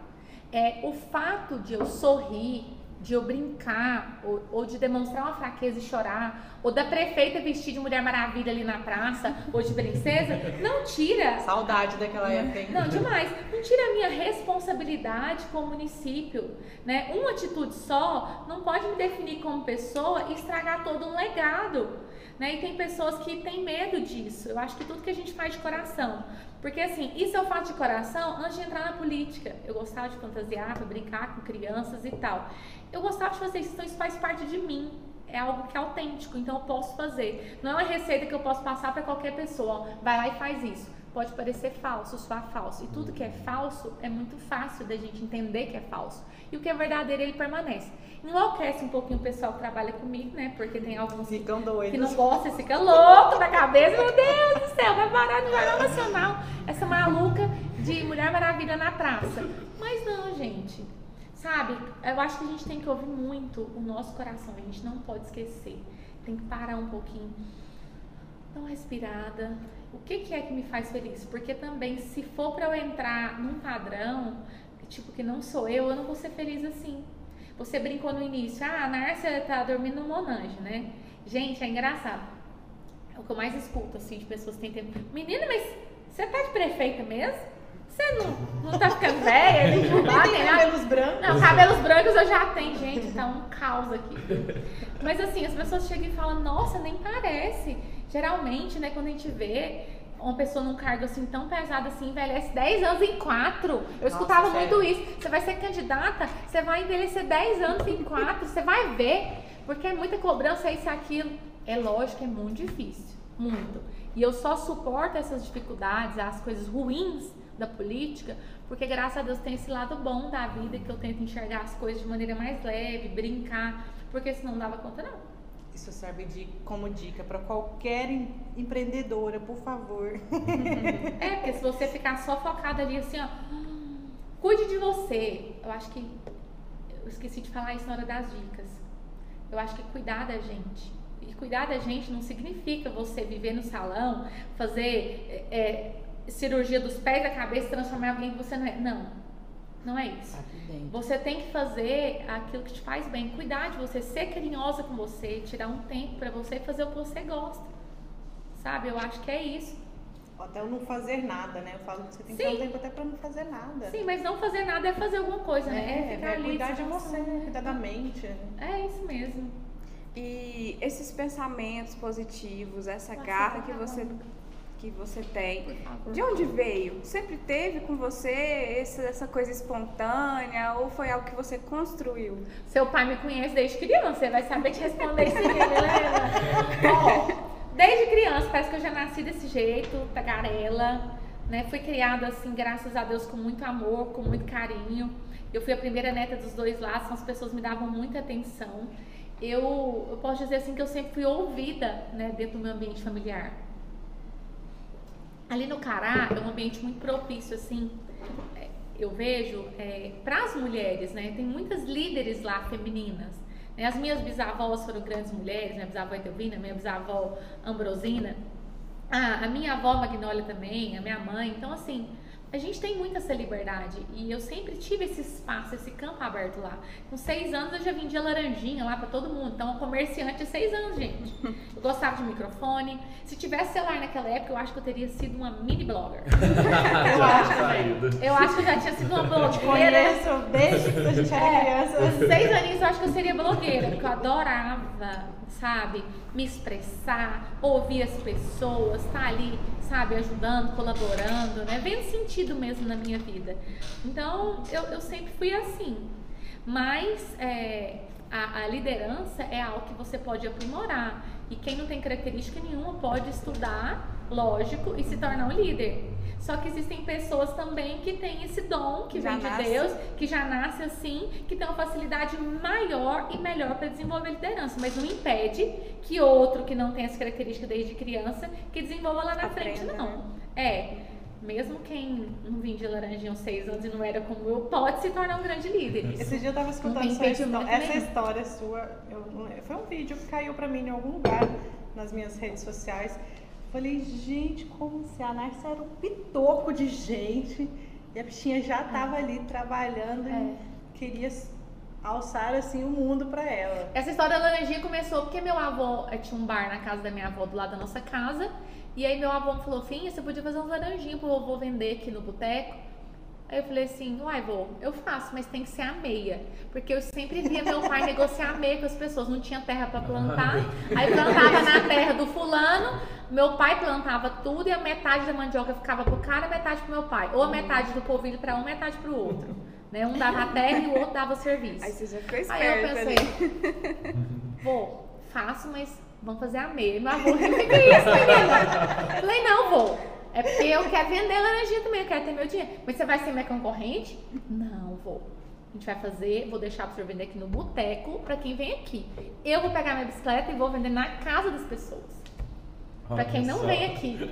É, o fato de eu sorrir, de eu brincar, ou, ou de demonstrar uma fraqueza e chorar, ou da prefeita vestir de Mulher Maravilha ali na praça, ou de princesa, não tira Saudade daquela época, hein? não, demais. Não tira a minha responsabilidade como município, né? Uma atitude só não pode me definir como pessoa e estragar todo um legado, né? E tem pessoas que têm medo disso. Eu acho que tudo que a gente faz de coração. Porque assim, isso eu faço de coração antes de entrar na política. Eu gostava de fantasiar, pra brincar com crianças e tal. Eu gostava de fazer isso, então isso faz parte de mim. É algo que é autêntico, então eu posso fazer. Não é uma receita que eu posso passar para qualquer pessoa. ó, Vai lá e faz isso pode parecer falso, soar falso. E tudo que é falso é muito fácil da gente entender que é falso. E o que é verdadeiro, ele permanece. Enlouquece um pouquinho o pessoal que trabalha comigo, né? Porque tem alguns que, Ficam doidos. que não gostam fica louco da cabeça. Meu Deus do céu, vai parar no Jornal Nacional. Essa maluca de Mulher Maravilha na praça. Mas não, gente. Sabe, eu acho que a gente tem que ouvir muito o nosso coração. A gente não pode esquecer. Tem que parar um pouquinho Dá uma respirada. O que, que é que me faz feliz? Porque também, se for para eu entrar num padrão, tipo, que não sou eu, eu não vou ser feliz assim. Você brincou no início, ah, a Nárcia tá dormindo no Monange, né? Gente, é engraçado. É o que eu mais escuto, assim, de pessoas que têm tempo. Menina, mas você tá de prefeita mesmo? Você não, não tá ficando velha? Gente não Nem bate, tem né? cabelos brancos. Não, cabelos brancos eu já tenho, gente, tá um caos aqui. Mas assim, as pessoas chegam e falam, nossa, nem parece. Geralmente, né, quando a gente vê uma pessoa num cargo assim tão pesado assim, envelhece 10 anos em 4. Eu escutava muito sério? isso. Você vai ser candidata, você vai envelhecer 10 anos em 4, você vai ver. Porque é muita cobrança, isso e aquilo. É lógico, é muito difícil. Muito. E eu só suporto essas dificuldades, as coisas ruins da política, porque graças a Deus tem esse lado bom da vida que eu tento enxergar as coisas de maneira mais leve, brincar, porque senão não dava conta não. Isso serve de, como dica para qualquer em- empreendedora, por favor. É, porque se você ficar só focada ali assim, ó, cuide de você. Eu acho que eu esqueci de falar isso na hora das dicas. Eu acho que cuidar da gente. E cuidar da gente não significa você viver no salão, fazer é, é, cirurgia dos pés da cabeça, transformar em alguém que você não é. Não, não é isso. Você tem que fazer aquilo que te faz bem, cuidar de você, ser carinhosa com você, tirar um tempo pra você fazer o que você gosta. Sabe? Eu acho que é isso. Até eu não fazer nada, né? Eu falo que você tem que ter um tempo até para não fazer nada. Sim, mas não fazer nada é fazer alguma coisa, né? É, ficar é ali cuidar de você, cuidar da mente. né? É isso mesmo. E esses pensamentos positivos, essa garra que você, que você tem, de onde veio? Sempre teve com você essa, essa coisa espontânea ou foi algo que você construiu? Seu pai me conhece desde criança, ele vai saber te responder isso aí, Helena. Ó, desde criança, parece que eu já nasci desse jeito, tagarela, né? Fui criada assim, graças a Deus, com muito amor, com muito carinho. Eu fui a primeira neta dos dois lados, então as pessoas me davam muita atenção. Eu, eu posso dizer assim que eu sempre fui ouvida, né, dentro do meu ambiente familiar. Ali no Cará é um ambiente muito propício, assim, é, eu vejo, para as mulheres, né? Tem muitas líderes lá femininas. né? As minhas bisavós foram grandes mulheres, minha bisavó Etelvina, minha bisavó Ambrosina, a, a minha avó Magnólia também, a minha mãe. Então, assim, a gente tem muita essa liberdade e eu sempre tive esse espaço, esse campo aberto lá. Com seis anos eu já vendia laranjinha lá pra todo mundo. Então, uma comerciante de seis anos, gente. Eu gostava de microfone. Se tivesse celular naquela época, eu acho que eu teria sido uma mini blogger. Já tinha saído. Eu acho que eu já tinha sido uma blogueira. Conheço desde que a gente era É, criança. seis aninhos eu acho que eu seria blogueira, porque eu adorava, sabe, me expressar, ouvir as pessoas, estar ali, sabe, ajudando, colaborando, né, vendo sentido mesmo na minha vida. Então, eu, eu sempre fui assim. Mas é, a, a liderança é algo que você pode aprimorar. E quem não tem característica nenhuma pode estudar lógico, e se tornar um líder. Só que existem pessoas também que têm esse dom que Já vem de nasce. Deus, que já nasce assim, que tem uma facilidade maior e melhor para desenvolver liderança, mas não impede que outro que não tem essa característica desde criança que desenvolva lá na frente, Aprenda, não. né? É. Mesmo quem não vinha de laranjinha aos seis anos e não era como eu, pode se tornar um grande líder. Esse dia eu tava escutando sua impedimento histó- essa nenhum. história sua. eu lembro, foi um vídeo que caiu pra mim em algum lugar nas minhas redes sociais. Falei, gente, como se a Narcia era um pitoco de gente e a bichinha já tava ali trabalhando É. e queria alçar assim o mundo pra ela. Essa história da laranjinha começou porque meu avô eh, tinha um bar na casa da minha avó do lado da nossa casa. E aí meu avô falou, Finha, você podia fazer uns laranjinhas pro vovô vender aqui no boteco. Aí eu falei assim, uai, vô, eu faço, mas tem que ser a meia. Porque eu sempre via meu pai negociar a meia com as pessoas, não tinha terra pra plantar. Aí plantava na terra do fulano, meu pai plantava tudo e a metade da mandioca ficava pro cara, a metade pro meu pai. Ou a metade do polvilho pra um, metade pro outro. Né? Um dava a terra e o outro dava o serviço. Aí você já ficou Aí eu pensei, vou, faço, mas vamos fazer a meia. Meu avô, que é isso, menina? Falei, não, vou. É porque eu quero vender laranjinha também, eu quero ter meu dinheiro. Mas você vai ser minha concorrente? Não, vou. A gente vai fazer, vou deixar pro senhor vender aqui no boteco pra quem vem aqui. Eu vou pegar minha bicicleta e vou vender na casa das pessoas. Pra Olha quem não vem aqui.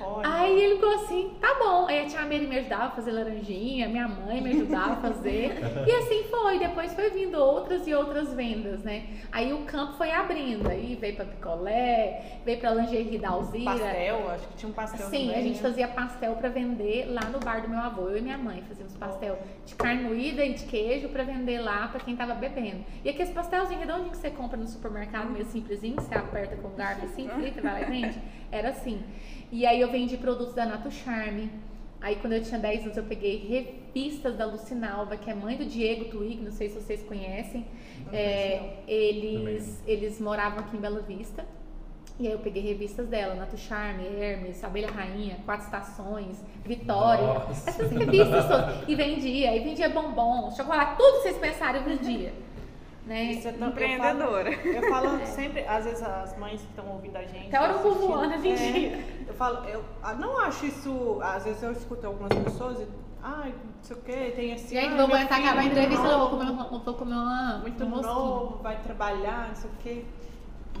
Olha, Aí ele ficou assim, tá bom. Aí a tia Mary me ajudava a fazer laranjinha, minha mãe me ajudava a fazer. E assim foi. Depois foi vindo outras e outras vendas, né? Aí o campo foi abrindo. Aí veio pra picolé, veio pra lingerie da Alzira. pastel, acho que tinha um pastel Sim, também, a gente né? fazia pastel pra vender lá no bar do meu avô. Eu e minha mãe fazíamos pastel de carne moída e de queijo pra vender lá pra quem tava bebendo. E aqueles pastelzinhos redondinhos que você compra no supermercado, meio simplesinho, que você aperta com um garfo assim, frita, vai lá e Era assim. E aí eu vendi produtos da Nato Charme. Aí quando eu tinha 10 anos eu peguei revistas da Lucinalva, que é mãe do Diego Twig, não sei se vocês conhecem. É, eles, eles moravam aqui em Bela Vista. E aí eu peguei revistas dela, Nato Charme, Hermes, Abelha Rainha, Quatro Estações, Vitória. Nossa. Essas revistas todas. E vendia, e vendia bombom, chocolate, tudo que vocês pensarem eu vendia. Né? Isso é tão- eu falo- Empreendedora. Eu falo sempre, às vezes as mães que estão ouvindo a gente. Até assistindo, voando, eu vendia. é, eu falo, eu ah, não acho isso. Às vezes eu escuto algumas pessoas e. Ai, não sei o que, tem assim. Gente, ai, vou meu aguentar filho acabar a entrevista, eu vou novo, comer, uma- vou comer uma, Muito um novo, vai trabalhar, não sei o que.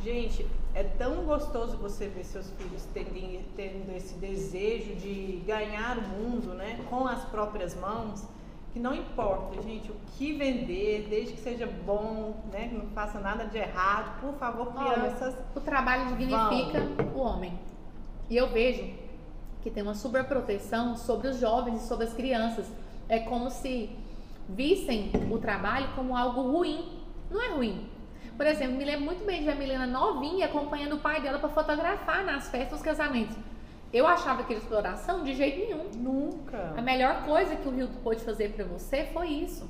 Gente, é tão gostoso você ver seus filhos tendo, tendo esse desejo de ganhar o mundo, né? Com as próprias mãos. Que não importa, gente, o que vender, desde que seja bom, né? Que não faça nada de errado. Por favor, crianças. o trabalho dignifica o homem. E eu vejo que tem uma superproteção sobre os jovens e sobre as crianças. É como se vissem o trabalho como algo ruim. Não é ruim. Por exemplo, me lembro muito bem de ver a Milena novinha acompanhando o pai dela para fotografar nas festas, nos casamentos. Eu achava aquilo exploração de jeito nenhum. A Nunca. melhor coisa que o Rio pôde fazer pra você foi isso.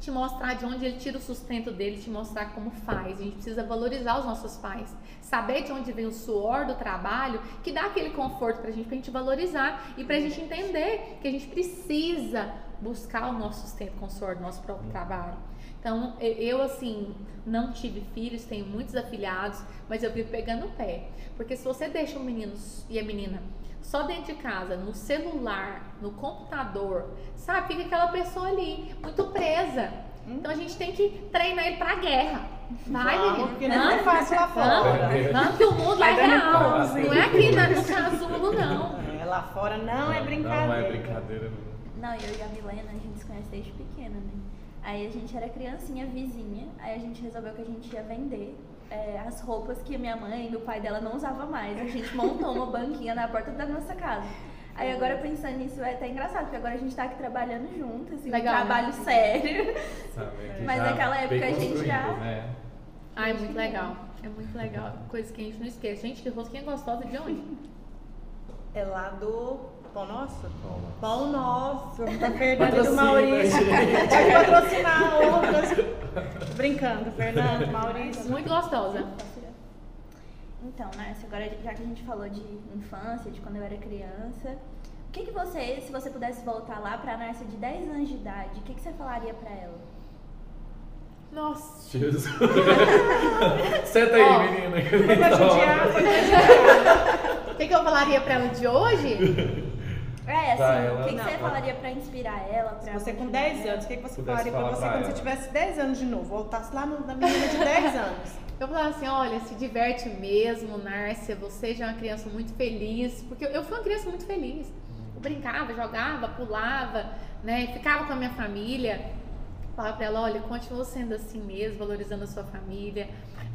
Te mostrar de onde ele tira o sustento dele, te mostrar como faz. A gente precisa valorizar os nossos pais. Saber de onde vem o suor do trabalho, que dá aquele conforto pra gente, pra gente valorizar e pra gente entender que a gente precisa buscar o nosso sustento com o suor do nosso próprio trabalho. Então, eu, assim, não tive filhos, tenho muitos afilhados, mas eu vivo pegando o pé. Porque se você deixa o menino e a menina só dentro de casa, no celular, no computador, sabe? Fica aquela pessoa ali, muito presa. Então a gente tem que treinar ele pra guerra. Vai, Vamos, menino. porque não é fácil lá fora. Vamos, vamos que o mundo Vai é dando real. Não é aqui na, no casulo, não. É, lá fora não é brincadeira. Não é brincadeira, não. Não, eu e a Milena, a gente se conhece desde pequena, né? Aí a gente era criancinha vizinha, aí a gente resolveu que a gente ia vender é, as roupas que a minha mãe e o pai dela não usava mais. A gente montou uma banquinha na porta da nossa casa. Aí agora pensando nisso é até engraçado, porque agora a gente tá aqui trabalhando junto, assim, Legal, um né? trabalho sério. Sabe, Mas naquela época a gente já- Né? Ah, é muito legal. É muito legal. Coisa que a gente não esquece. Gente, que rosquinha gostosa de onde? É lá do Pão Nosso? Pão Nosso, da Fernanda e do Maurício. Pode patrocinar outras. Brincando, Fernando, Maurício. Muito gostosa. Então, Narcia, agora já que a gente falou de infância, de quando eu era criança, o que, que você, se você pudesse voltar lá pra Narcia de 10 anos de idade, o que, que você falaria pra ela? Nossa. Jesus. Senta aí, Ó. menina. Foi pra judiar, pra judiar. O que, que eu falaria pra ela de hoje? É, Pra assim, ela- o que, que Não, você falaria pra inspirar ela? Pra Você com continuar? 10 anos, o que, que você Pudesse falaria pra você pra quando você ela. tivesse 10 anos de novo? Voltasse lá no, na menina de 10 anos. Eu falava assim, olha, se diverte mesmo, Nárcia, você já é uma criança muito feliz, porque eu, eu fui uma criança muito feliz. Eu brincava, jogava, pulava, né, ficava com a minha família. Falava pra ela, olha, continua sendo assim mesmo, valorizando a sua família,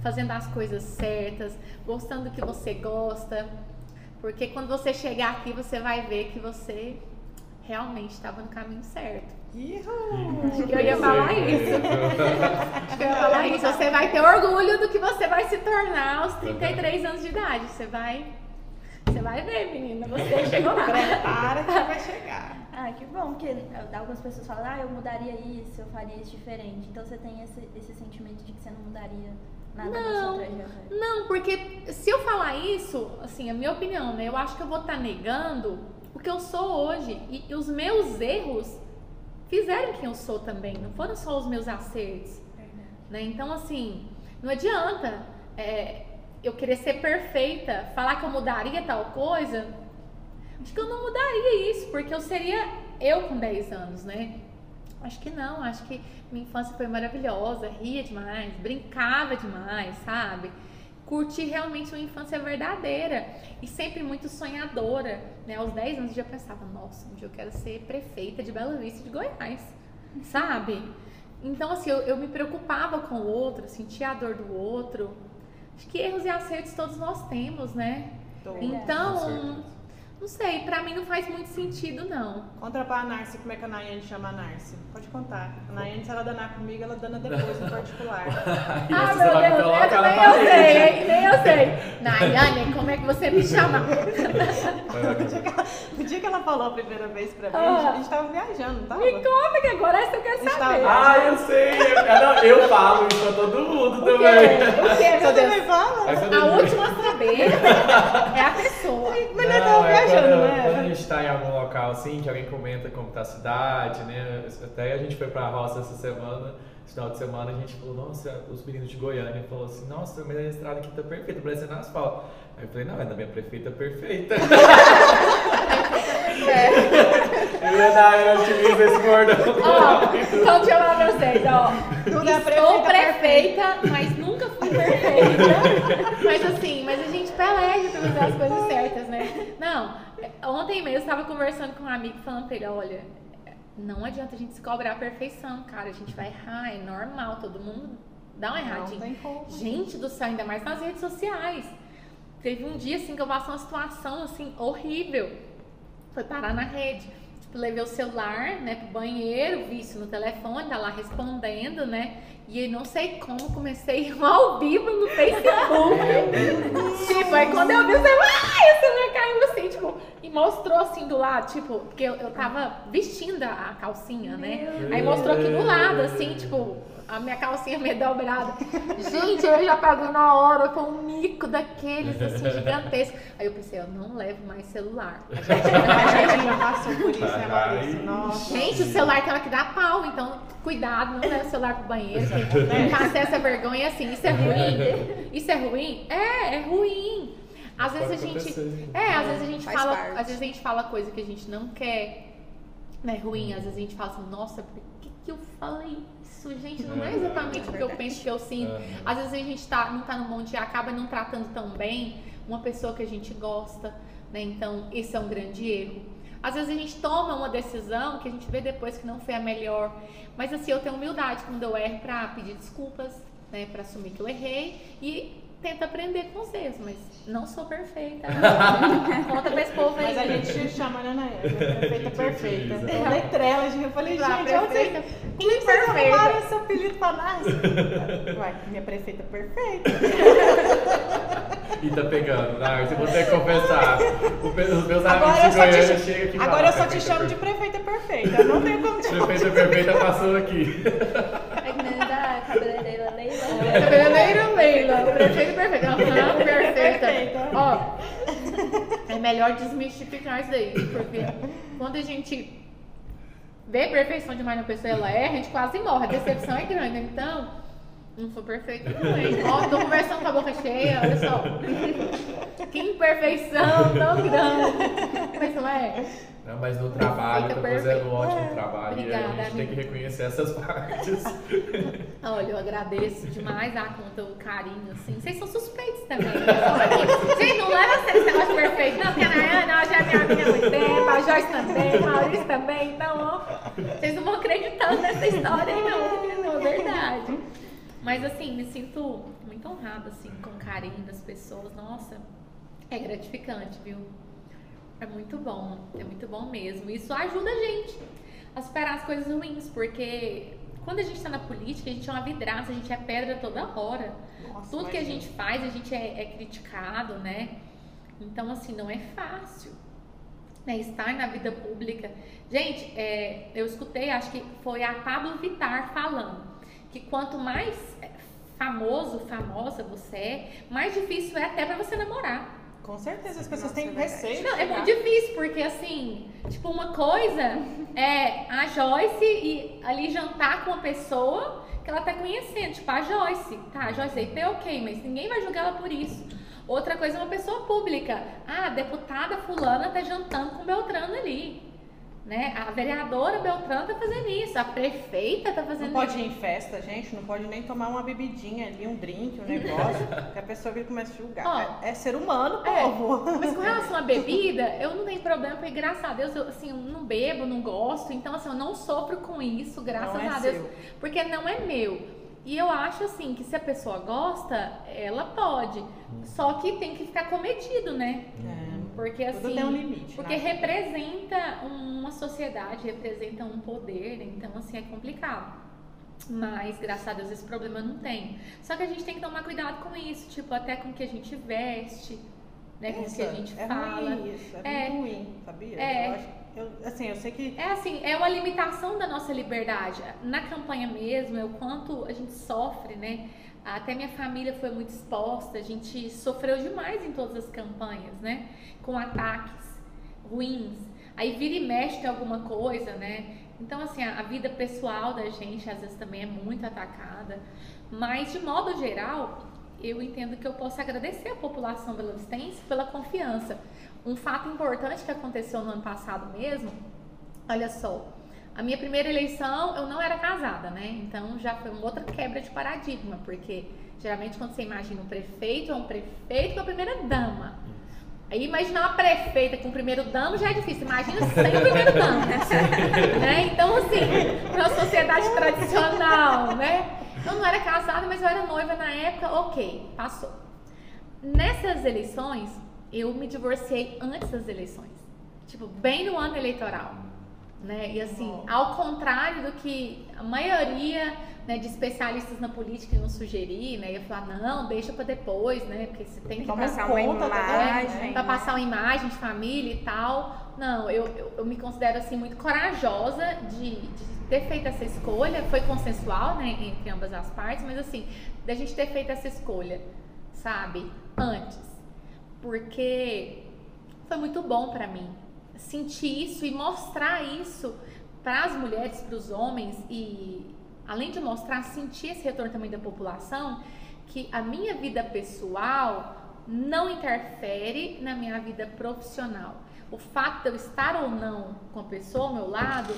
fazendo as coisas certas, gostando do que você gosta, porque quando você chegar aqui, você vai ver que você realmente estava no caminho certo. Acho que eu ia falar isso. Acho que eu ia falar isso. Você vai ter orgulho do que você vai se tornar aos 33 anos de idade. Você vai. Você vai ver, menina. Você chegou lá. Prepara que vai chegar. Ah, que bom, porque algumas pessoas falam, ah, eu mudaria isso, eu faria isso diferente. Então você tem esse, esse sentimento de que você não mudaria nada na Não. Não, porque se eu falar isso, assim, a minha opinião, né? Eu acho que eu vou estar negando o que eu sou hoje. E, e os meus erros fizeram quem eu sou também. Não foram só os meus acertos. né? Então, assim, não adianta é, eu querer ser perfeita, falar que eu mudaria tal coisa. Acho que eu não mudaria isso, porque eu seria eu com 10 anos, né? Acho que não, acho que minha infância foi maravilhosa, ria demais, brincava demais, sabe? Curti realmente uma infância verdadeira e sempre muito sonhadora, né? Aos 10 anos eu já pensava, nossa, um dia eu quero ser prefeita de Bela Vista de Goiás, sabe? Então, assim, eu, eu me preocupava com o outro, sentia a dor do outro. Acho que erros e acertos todos nós temos, né? Então. Não sei, pra mim não faz muito sentido, não. Conta pra Narce como é que a Nayane chama a Narce. Pode contar. A Nayane, se ela danar comigo, ela dana depois no particular. Ah, me meu Deus, na nem eu sei, hein? Nem eu sei. Nayane, como é que você me chama? O dia, que ela, o dia que ela falou a primeira vez pra mim, Ah. a gente tava viajando, tava? Me conta que agora essa eu quero saber. bem. Ah, eu sei. Eu, é, eu falo isso pra todo mundo O quê? também. O quê, Você também fala? A eu- última a saber é a pessoa. Mas nós tava é viajando, quando, né? quando a gente tá em algum local assim, que alguém comenta como tá a cidade, né? Até a gente foi pra roça essa semana, esse final de semana, a gente falou, nossa, os meninos de Goiânia falou assim, nossa, mas a estrada aqui tá perfeita, parecendo asfalto. Aí eu falei, não, é da minha prefeita perfeita. Eu ia dar, eu utilizo esse bordão. Ó, então deixa eu falar pra vocês, ó. Tudo é Estou prefeita prefeita, mas perfeita. Mas assim, mas a gente peleja pra fazer as coisas certas, né? Não, ontem mesmo eu estava conversando com um amigo falando pra ele, olha, não adianta a gente se cobrar a perfeição, cara. A gente vai errar, é normal, todo mundo dá tem como. Gente do céu, ainda mais nas redes sociais. Teve um dia assim que eu passei uma situação assim horrível. Foi parar na rede. Tipo, levei o celular, né, pro banheiro, vi isso no telefone, tá lá respondendo, né? E eu não sei como comecei ao vivo no Facebook. tipo, aí quando eu vi o celular, ai, o celular caiu assim, tipo, e mostrou assim do lado, tipo, porque eu, eu tava vestindo a calcinha, né? Aí mostrou aqui do lado, assim, tipo, a minha calcinha meio dobrada. Gente, eu já paguei na hora, foi um mico daqueles, assim, gigantesco. Aí eu pensei, eu não levo mais celular. A gente já passou por isso, né, Maurício? Nossa. Gente, o celular tem hora que dá pau, então cuidado, não leva o celular pro banheiro, que não passe essa vergonha assim. Isso é ruim? Isso é ruim? É, é ruim. Às vezes a gente. acontecer. É, às vezes a gente Faz fala. parte. Às vezes a gente fala coisa que a gente não quer. Né, ruim, às vezes a gente fala assim, nossa, por que, eu falei isso, gente? Não é exatamente o que eu penso que eu sinto. Aham. Às vezes a gente tá, não tá no bom dia, acaba não tratando tão bem uma pessoa que a gente gosta, né? Então, esse é um grande erro. Às vezes a gente toma uma decisão que a gente vê depois que não foi a melhor. Mas assim, eu tenho humildade quando eu erro pra pedir desculpas, né? Pra assumir que eu errei e tento aprender com os erros, mas não sou perfeita. Conta pra esse povo aí. Mas a gente te chama, né, Nayane? Perfeita, perfeita. Eu letrela, eu falei, Lá, gente, onde perfeita. vocês, como vocês arrumaram esse apelido pra nós? Uai, minha prefeita perfeita. E tá pegando, eu vou ter que confessar. Os meus amigos de Goiânia te, chegam aqui agora eu só te "Prefeita chamo de prefeita perfeita. Não tenho como te Prefeita perfeita passou aqui. É que nem da cabeleireira Leila. Leila, perfeito, perfeito. Aham, perfeita. Perfeita. Ó, é melhor desmistificar isso daí, porque quando a gente vê perfeição demais na pessoa, ela erra, a gente quase morre. A decepção é grande. Então, Não sou perfeita também. Ó, tô conversando com a boca cheia, olha só. Que imperfeição tão grande. Mas não é? Não, mas no trabalho Fica tá fazendo um perfeito. ótimo trabalho e a Obrigada, gente tem que reconhecer essas partes. Olha, eu agradeço demais a conta, o carinho, assim. Vocês são suspeitos também. né? Gente, não leva a sério esse negócio perfeito. Não, porque a Nayana já é minha amiga há muito tempo, a Joyce também, o Maurício também. Então, ó, vocês não vão acreditando nessa história, não, não, é verdade. Mas, assim, me sinto muito honrada, assim, com o carinho das pessoas. Nossa, é gratificante, viu? É muito bom, é muito bom mesmo. Isso ajuda a gente a superar as coisas ruins, porque quando a gente está na política, a gente é uma vidraça, a gente é pedra toda hora. Nossa, Tudo que a gente faz, a gente é, é criticado, né? Então, assim, não é fácil. Né? Estar na vida pública. Gente, é, eu escutei, acho que foi a Pablo Vittar falando, que quanto mais é, famoso, famosa você é, mais difícil é até para você namorar. Com certeza, as pessoas Nossa, têm é receio. de Não, é muito difícil, porque assim, tipo, uma coisa é a Joyce e ali jantar com uma pessoa que ela tá conhecendo, tipo, a Joyce. Tá, a Joyce aí é ok, mas ninguém vai julgar ela por isso. Outra coisa é uma pessoa pública. Ah, a deputada fulana tá jantando com Beltrano ali. Né? A vereadora Beltrano tá fazendo isso, a prefeita tá fazendo Não isso. pode ir em festa, gente, não pode nem tomar uma bebidinha ali, um drink, um negócio, que a pessoa vira e começa a julgar. Ó, é, é ser humano, é, povo. Mas com relação à bebida, eu não tenho problema, porque graças a Deus, eu, assim, eu não bebo, não gosto, então assim, eu não sofro com isso, graças Não é a Deus, seu. porque não é meu. E eu acho assim que se a pessoa gosta, ela pode. Só que tem que ficar cometido, né? É, Porque tudo assim, tem um limite. porque né? representa uma sociedade, representa um poder, então assim é complicado. Mas, graças a Deus, esse problema não tem. Só que a gente tem que tomar cuidado com isso, tipo, até com o que a gente veste, né? Com o que a gente é fala. ruim isso, é, É. ruim, sabia? É. Eu acho, eu, assim, eu sei que É assim, é uma limitação da nossa liberdade. Na campanha mesmo, é o quanto a gente sofre, né? Até minha família foi muito exposta, a gente sofreu demais em todas as campanhas, né? Com ataques ruins. Aí vira e mexe tem alguma coisa, né? Então, assim, a, vida pessoal da gente às vezes também é muito atacada. Mas, de modo geral, eu entendo que eu posso agradecer a população belo-vistense pela confiança. Um fato importante que aconteceu no ano passado mesmo, olha só, a minha primeira eleição eu não era casada, né? Então já foi uma outra quebra de paradigma, porque geralmente quando você imagina um prefeito, é um prefeito com a primeira dama. Aí imaginar uma prefeita com o primeiro dama já é difícil, imagina sem o primeiro dama. né? Então, assim, para uma sociedade tradicional, né? Eu não era casada, mas eu era noiva na época, ok, passou. Nessas eleições, eu me divorciei antes das eleições. Tipo, bem no ano eleitoral. Né? E assim, ao contrário do que a maioria né, de especialistas na política iam sugerir, né? Ia falar, não, deixa pra depois, né? Porque você tem que passar conta uma imagem. né? pra passar uma imagem de família e tal. Não, eu, eu, eu me considero assim muito corajosa de, de ter feito essa escolha. Foi consensual, né, entre ambas as partes, mas assim, da gente ter feito essa escolha, sabe, antes. Porque foi muito bom pra mim sentir isso e mostrar isso para as mulheres, para os homens e além de mostrar, sentir esse retorno também da população que a minha vida pessoal não interfere na minha vida profissional. O fato de eu estar ou não com a pessoa ao meu lado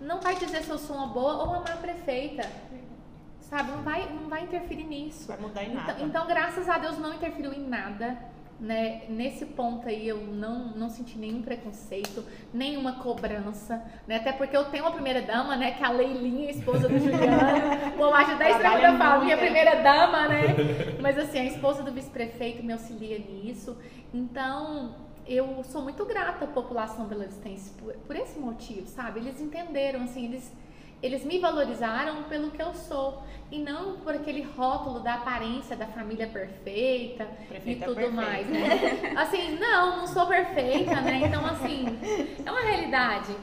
não vai dizer se eu sou uma boa ou uma má prefeita. Sabe? Não vai, não vai interferir nisso. vai mudar em nada. Então, então, graças a Deus, não interferiu em nada. Né? Nesse ponto aí eu não, não senti nenhum preconceito, nenhuma cobrança, né? Até porque eu tenho uma primeira dama, né? Que é a Leilinha, esposa do Juliano. Ajudar isso Trabalha quando eu falo, minha muito. primeira dama, né? Mas assim, a esposa do vice-prefeito me auxilia nisso. Então, eu sou muito grata à população belo-vistense por, por esse motivo, sabe? Eles entenderam, assim, eles, eles me valorizaram pelo que eu sou e não por aquele rótulo da aparência da família perfeita Prefeita e tudo perfeita. mais, né? Assim, não, não sou perfeita, né? Então, assim, é uma realidade.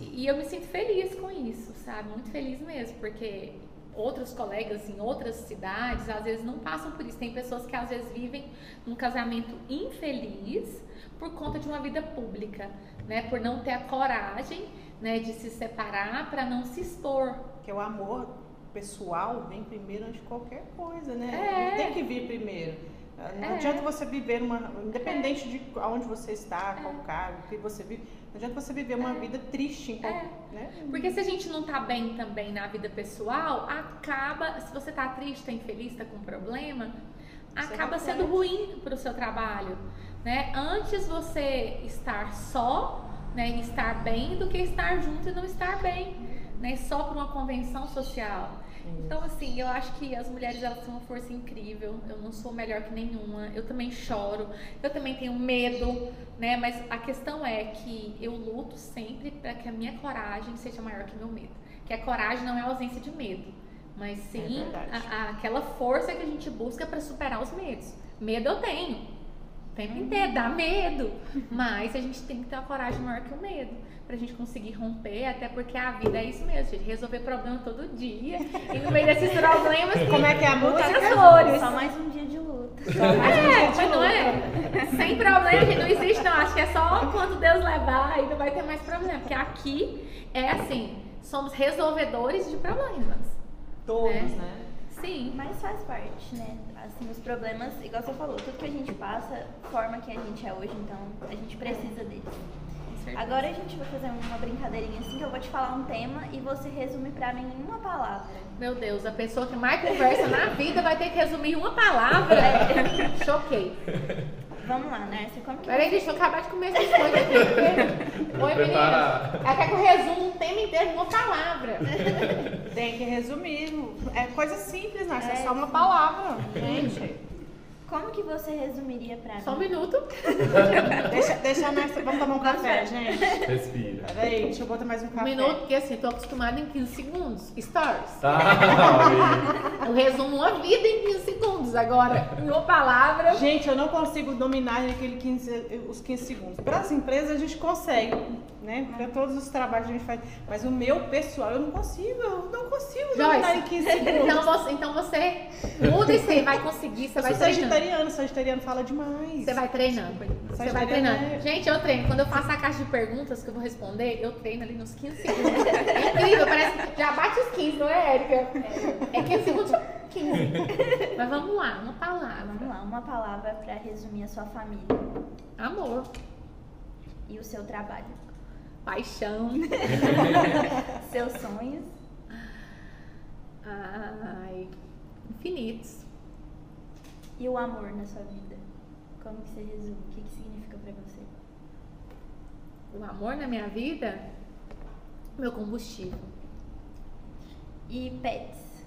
E eu me sinto feliz com isso, sabe? Muito feliz mesmo, porque outros colegas em outras cidades às vezes não passam por isso. Tem pessoas que às vezes vivem um casamento infeliz por conta de uma vida pública, né? Por não ter a coragem, né, de se separar para não se expor. Porque o amor pessoal vem primeiro antes de qualquer coisa, né? É. Tem que vir primeiro. Não É. adianta você viver uma. Independente de aonde você está, qual cargo, o que você vive, não adianta você viver uma vida triste qual, É. né? Porque se a gente não tá bem também na vida pessoal, acaba. Se você tá triste, tá infeliz, tá com problema, Você acaba sendo ruim pro seu trabalho. Né? Antes você estar só, né, estar bem, do que estar junto e não estar bem. Né? Só por uma convenção social. Então, assim, eu acho que as mulheres elas são uma força incrível. Eu não sou melhor que nenhuma. Eu também choro. Eu também tenho medo, né? Mas a questão é que eu luto sempre para que a minha coragem seja maior que meu medo. Que a coragem não é a ausência de medo, mas sim É a- a- aquela força que a gente busca para superar os medos. Medo eu tenho. O tempo inteiro, dá medo. Mas a gente tem que ter uma coragem maior que o medo. Pra gente conseguir romper, até porque a vida é isso mesmo, gente. Resolver problema todo dia. E no meio desses problemas, Como é que é a música? flores. Só mais um dia de luta. É, mas não é? Sem problema, gente, não existe não. Acho que é só quando Deus levar e não vai ter mais problema. Porque aqui é assim, somos resolvedores de problemas. Todos, É. né? Sim. Mas faz parte, né? Assim, os problemas, igual você falou, tudo que a gente passa forma quem a gente é hoje, então a gente precisa deles. com certeza. Agora a gente vai fazer uma brincadeirinha assim, que eu vou te falar um tema e você resume pra mim em uma palavra. Meu Deus, a pessoa que mais conversa na vida vai ter que resumir em uma palavra. Choquei. Vamos lá, Nércia, como que Peraí, deixa eu acabar de comer essas coisas aqui. porque- Oi, meninas. Ela quer que eu resuma um tema inteiro em uma palavra. Tem que resumir. É coisa simples, né? É, É. só uma palavra. Gente, Como que você resumiria pra mim? Só um minuto. deixa, deixa a Nárcia. Vamos tomar um café, gente. Respira. Peraí, deixa eu botar mais um Um café. minuto, porque assim, tô acostumada em 15 segundos. Stories. Tá. Eu resumo uma vida em 15 segundos. Agora, em uma palavra. Gente, eu não consigo dominar aquele 15, os 15 segundos. Para as empresas a gente consegue, né? Para todos os trabalhos que a gente faz. Mas o meu pessoal, eu não consigo, eu não consigo dominar em 15 segundos. Então você, então você muda isso aí, vai conseguir, você Eu vai sou treinando. sagitariano, sagitariano fala demais. Você vai treinando. Você vai treinando. é- Gente, eu treino. Quando eu faço a caixa de perguntas que eu vou responder, eu treino ali nos 15 segundos. É incrível, parece que já bate os 15, não é, Érica? É 15 segundos, 15. Mas vamos lá, uma palavra. Vamos lá, uma palavra pra resumir a sua família Amor, e o seu trabalho. Paixão, Seus sonhos ai, infinitos. e o amor na sua vida. Como que você resume? O que, que significa pra você? O amor na minha vida, meu combustível. E pets?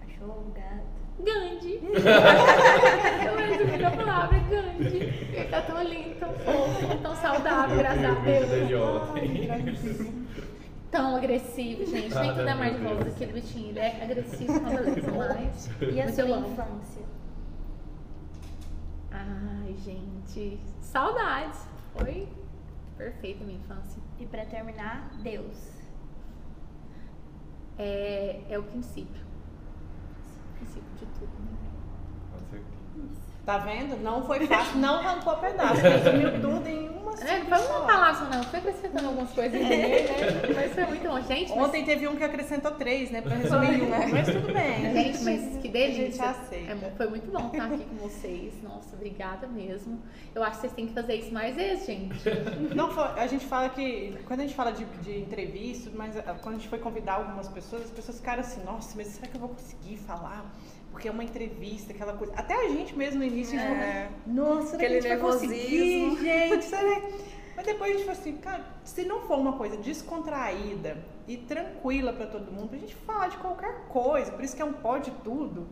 Cachorro, gato? Gandhi. eu resumi a palavra Gandhi. Ele tá tão lindo, tão fofo, tão saudável, graças a Deus. Tão agressivo, gente. Nem Ah, tudo é mais de Deus. volta aquele bichinho. Ele é agressivo quando demais. E a sua infância? Ai, gente. Saudades. Foi perfeita a minha infância. E pra terminar, Deus. É, é o princípio. O princípio de tudo, né? Com certeza. Tá vendo? Não foi fácil, não arrancou pedaço. Resumiu tudo em uma É, não foi uma só, não. Foi acrescentando algumas coisas no meio, né? Mas foi muito bom. Gente, mas Ontem teve um que acrescentou três, né? Pra resumir um, mas tudo bem. Gente, mas que delícia. A gente aceita. É foi muito bom estar aqui com vocês. Nossa, obrigada mesmo. Eu acho que vocês têm que fazer isso mais vezes, gente. Não, a gente fala que, quando a gente fala de, de entrevista, mas ah, quando a gente foi convidar algumas pessoas, as pessoas ficaram assim, nossa, mas será que eu vou conseguir falar? Porque é uma entrevista, aquela coisa. Até a gente mesmo no início, a gente É. falou, nossa, será que a gente vai conseguir, gente? Será? Mas depois a gente falou assim, cara, se não for uma coisa descontraída e tranquila pra todo mundo, pra gente falar de qualquer coisa, por isso que é um pode tudo.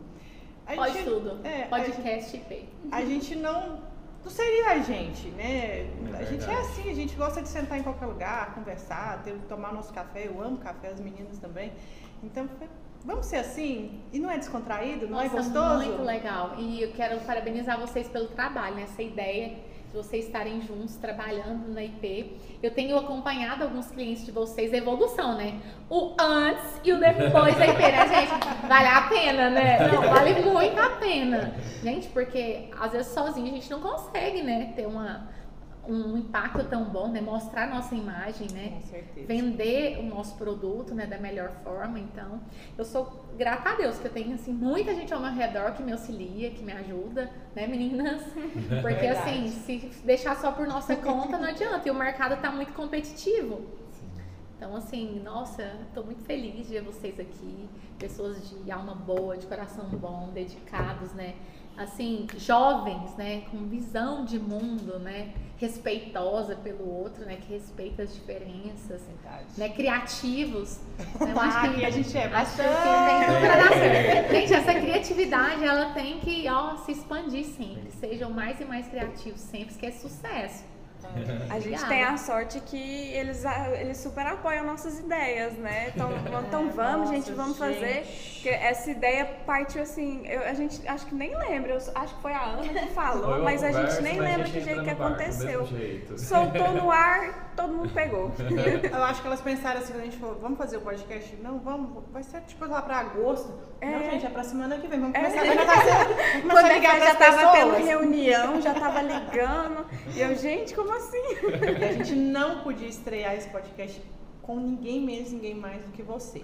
a Pode gente- tudo. é, a Podcast IP. a gente não. Não seria a gente, né? É a gente é assim, a gente gosta de sentar em qualquer lugar, conversar, ter, tomar nosso café. Eu amo café, as meninas também. Então, foi- vamos ser assim? E não é descontraído? Não é Nossa, gostoso? muito legal. E eu quero parabenizar vocês pelo trabalho, né? Essa ideia de vocês estarem juntos, trabalhando na IP. Eu tenho acompanhado alguns clientes de vocês, a evolução, né? O antes e o depois da IP, né, gente? Vale a pena, né? Não, vale muito a pena. Gente, porque às vezes sozinho a gente não consegue, né? Ter uma um impacto tão bom, né? Mostrar nossa imagem, né? Com certeza. Vender o nosso produto, né? Da melhor forma. Então, eu sou grata a Deus que eu tenho, assim, muita gente ao meu redor que me auxilia, que me ajuda, né, meninas? Porque, assim, se deixar só por nossa conta, não adianta. E o mercado tá muito competitivo. Então, assim, nossa, tô muito feliz de ver vocês aqui. Pessoas de alma boa, de coração bom, dedicados, né? Assim, jovens, né? Com visão de mundo, né? Respeitosa pelo outro, né? Que respeita as diferenças. Verdade. Né? Criativos. Eu Ah, acho que, e a gente é acho que bastante. tem tudo pra dar certo. Gente, essa criatividade, ela tem que, ó, se expandir sempre. Sejam mais e mais criativos sempre, que é sucesso. A gente Obrigada. tem a sorte que eles, a- eles super apoiam nossas ideias, né? Então, então vamos, Nossa, gente, vamos fazer. gente. Porque essa ideia partiu assim, eu- a gente acho que nem lembra, eu acho que foi a Ana que falou, mas a gente nem a lembra gente que jeito que aconteceu. jeito. Soltou no ar, todo mundo pegou. Eu acho que elas pensaram assim, quando a gente falou, vamos fazer o podcast? Não, vamos, vai ser tipo lá pra agosto. É. Não, gente, é pra semana que vem. Vamos É. começar, começar, vamos começar Quando a a ligar gente já tava tendo pessoas. reunião, já tava ligando. E eu, gente, como assim? E a gente não podia estrear esse podcast com ninguém menos, ninguém mais do que você.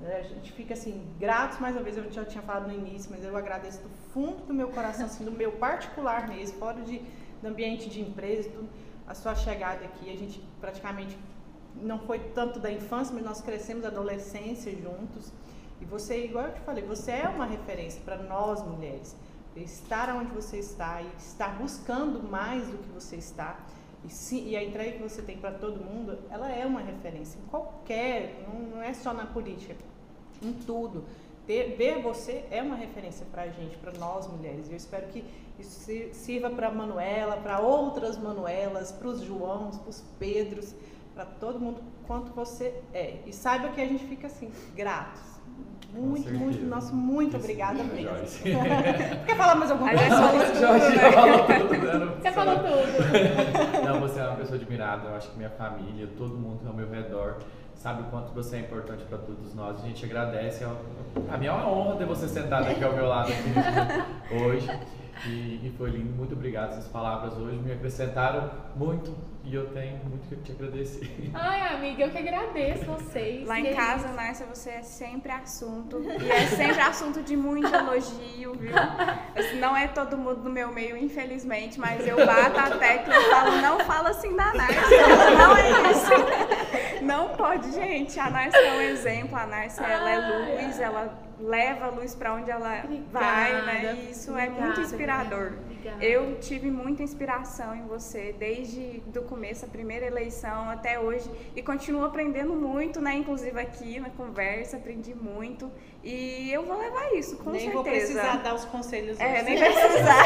Né, A gente fica assim, gratos mais uma vez, eu já tinha falado no início, mas eu agradeço do fundo do meu coração, assim, do meu particular mesmo, fora de, do ambiente de empresa, tudo, a sua chegada aqui. A gente praticamente não foi tanto da infância, mas nós crescemos adolescência juntos. E você, igual eu te falei, você é uma referência para nós mulheres. Estar onde você está e estar buscando mais do que você está. E, se, e a entrega que você tem para todo mundo, ela é uma referência. Em qualquer, não, não é só na política, em tudo. Ter, ver você é uma referência para a gente, para nós mulheres. E eu espero que isso si- sirva para a Manuela, para outras Manuelas, para os Joãos, para os Pedros, para todo mundo quanto você é. E saiba que a gente fica assim, gratos. Muito, muito, nosso muito Isso, obrigada mesmo. Quer falar mais alguma A coisa? falou tudo, Jorge né? falou tudo, né? Não Você falou tudo. Não, você é uma pessoa admirada. Eu acho que minha família, todo mundo ao meu redor, sabe o quanto você é importante para todos nós. A gente agradece. A mim é uma honra ter você sentado aqui ao meu lado aqui hoje. E, e foi lindo. Muito obrigado. Essas palavras hoje me acrescentaram muito e eu tenho muito que te agradecer. Ai, amiga, eu que agradeço vocês. Lá em casa, isso. Nárcia, você é sempre assunto. E é sempre assunto de muito elogio, viu? Assim, Não é todo mundo do meu meio, infelizmente, mas eu bato a tecla e falo, não fala assim da Nárcia. Não é isso. Não pode, gente. A Nárcia é um exemplo. A Nárcia, ela é luz, ela leva a luz pra onde ela vai, né? Obrigada. E isso é muito Obrigada, inspirador. Obrigada. Eu tive muita inspiração em você desde do começo, a primeira eleição até hoje e continuo aprendendo muito, né? Inclusive aqui na conversa, aprendi muito e eu vou levar isso, com nem certeza. vou precisar dar os conselhos É, nem vai precisar.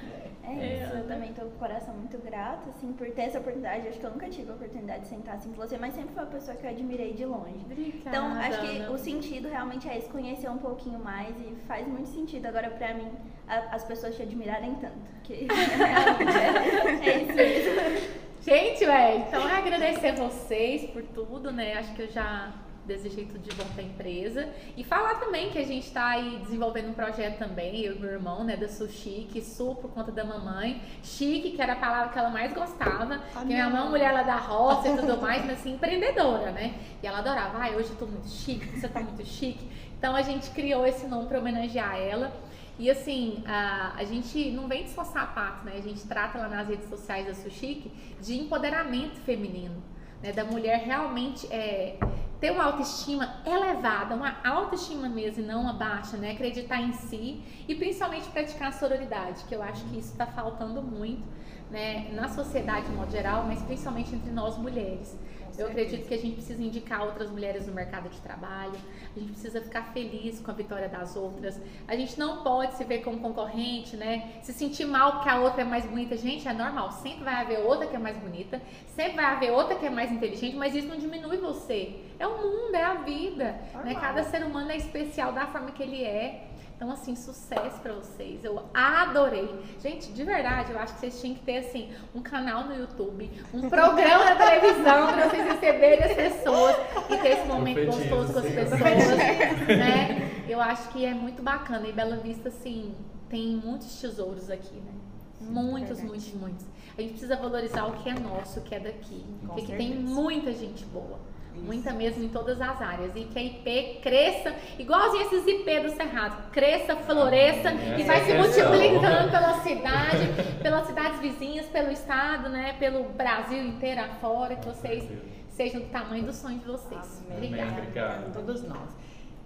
É isso, eu também tô com o coração muito grato, assim, por ter essa oportunidade. Acho que eu nunca tive a oportunidade de sentar assim com você, mas sempre foi uma pessoa que eu admirei de longe. Obrigada, Então, acho que Ana. o sentido realmente é esse, conhecer um pouquinho mais e faz muito sentido agora pra mim a- as pessoas te admirarem tanto. Que é, é isso mesmo. Gente, ué, então é agradecer vocês por tudo, né? Acho que eu já desejei tudo de bom pra empresa. E falar também que a gente tá aí desenvolvendo um projeto também, eu e meu irmão, né, da Sushi, que Su por conta da mamãe. Chique, que era a palavra que ela mais gostava. Ah, que minha mãe, mulher lá da roça e tudo mais, mas assim, empreendedora, né? E ela adorava, ai, hoje eu tô muito chique, você tá muito chique. Então a gente criou esse nome pra homenagear ela. E assim, a, a gente não vende só sapato, né? A gente trata lá nas redes sociais da Suchique de empoderamento feminino, né? Da mulher realmente é, ter uma autoestima elevada, uma autoestima mesmo e não uma baixa, né? Acreditar em si e principalmente praticar a sororidade, que eu acho que isso está faltando muito, né? Na sociedade de modo geral, mas principalmente entre nós mulheres. Eu acredito que a gente precisa indicar outras mulheres no mercado de trabalho, a gente precisa ficar feliz com a vitória das outras. A gente não pode se ver como concorrente, né? Se sentir mal porque a outra é mais bonita. Gente, é normal, sempre vai haver outra que é mais bonita, sempre vai haver outra que é mais inteligente, mas isso não diminui você. É o mundo, é a vida. Né? Cada ser humano é especial da forma que ele é. Então, assim, sucesso pra vocês. Eu adorei. Gente, de verdade, eu acho que vocês tinham que ter, assim, um canal no YouTube, um programa na televisão pra vocês receberem as pessoas e ter esse momento gostoso com as sim. pessoas, né? Eu acho que é muito bacana. E Bela Vista, assim, tem muitos tesouros aqui, né? Muitos, verdade. muitos, muitos. A gente precisa valorizar o que é nosso, o que é daqui. Com Porque tem muita gente boa. Muita mesmo em todas as áreas. E que a IP cresça, igualzinho esses IP do Cerrado, cresça, floresça e vai se Essa é a questão. multiplicando pela cidade, pelas cidades vizinhas, pelo estado, né? Pelo Brasil inteiro afora, que vocês sejam do tamanho do sonho de vocês. Amém. Obrigada. Obrigado. Todos nós.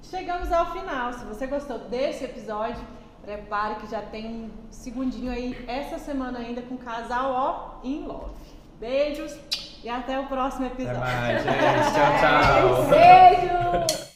Chegamos ao final. Se você gostou desse episódio, prepare que já tem um segundinho aí essa semana ainda com o casal ó in love. Beijos e até o próximo Até episódio. mais, gente. Tchau, tchau. Beijo!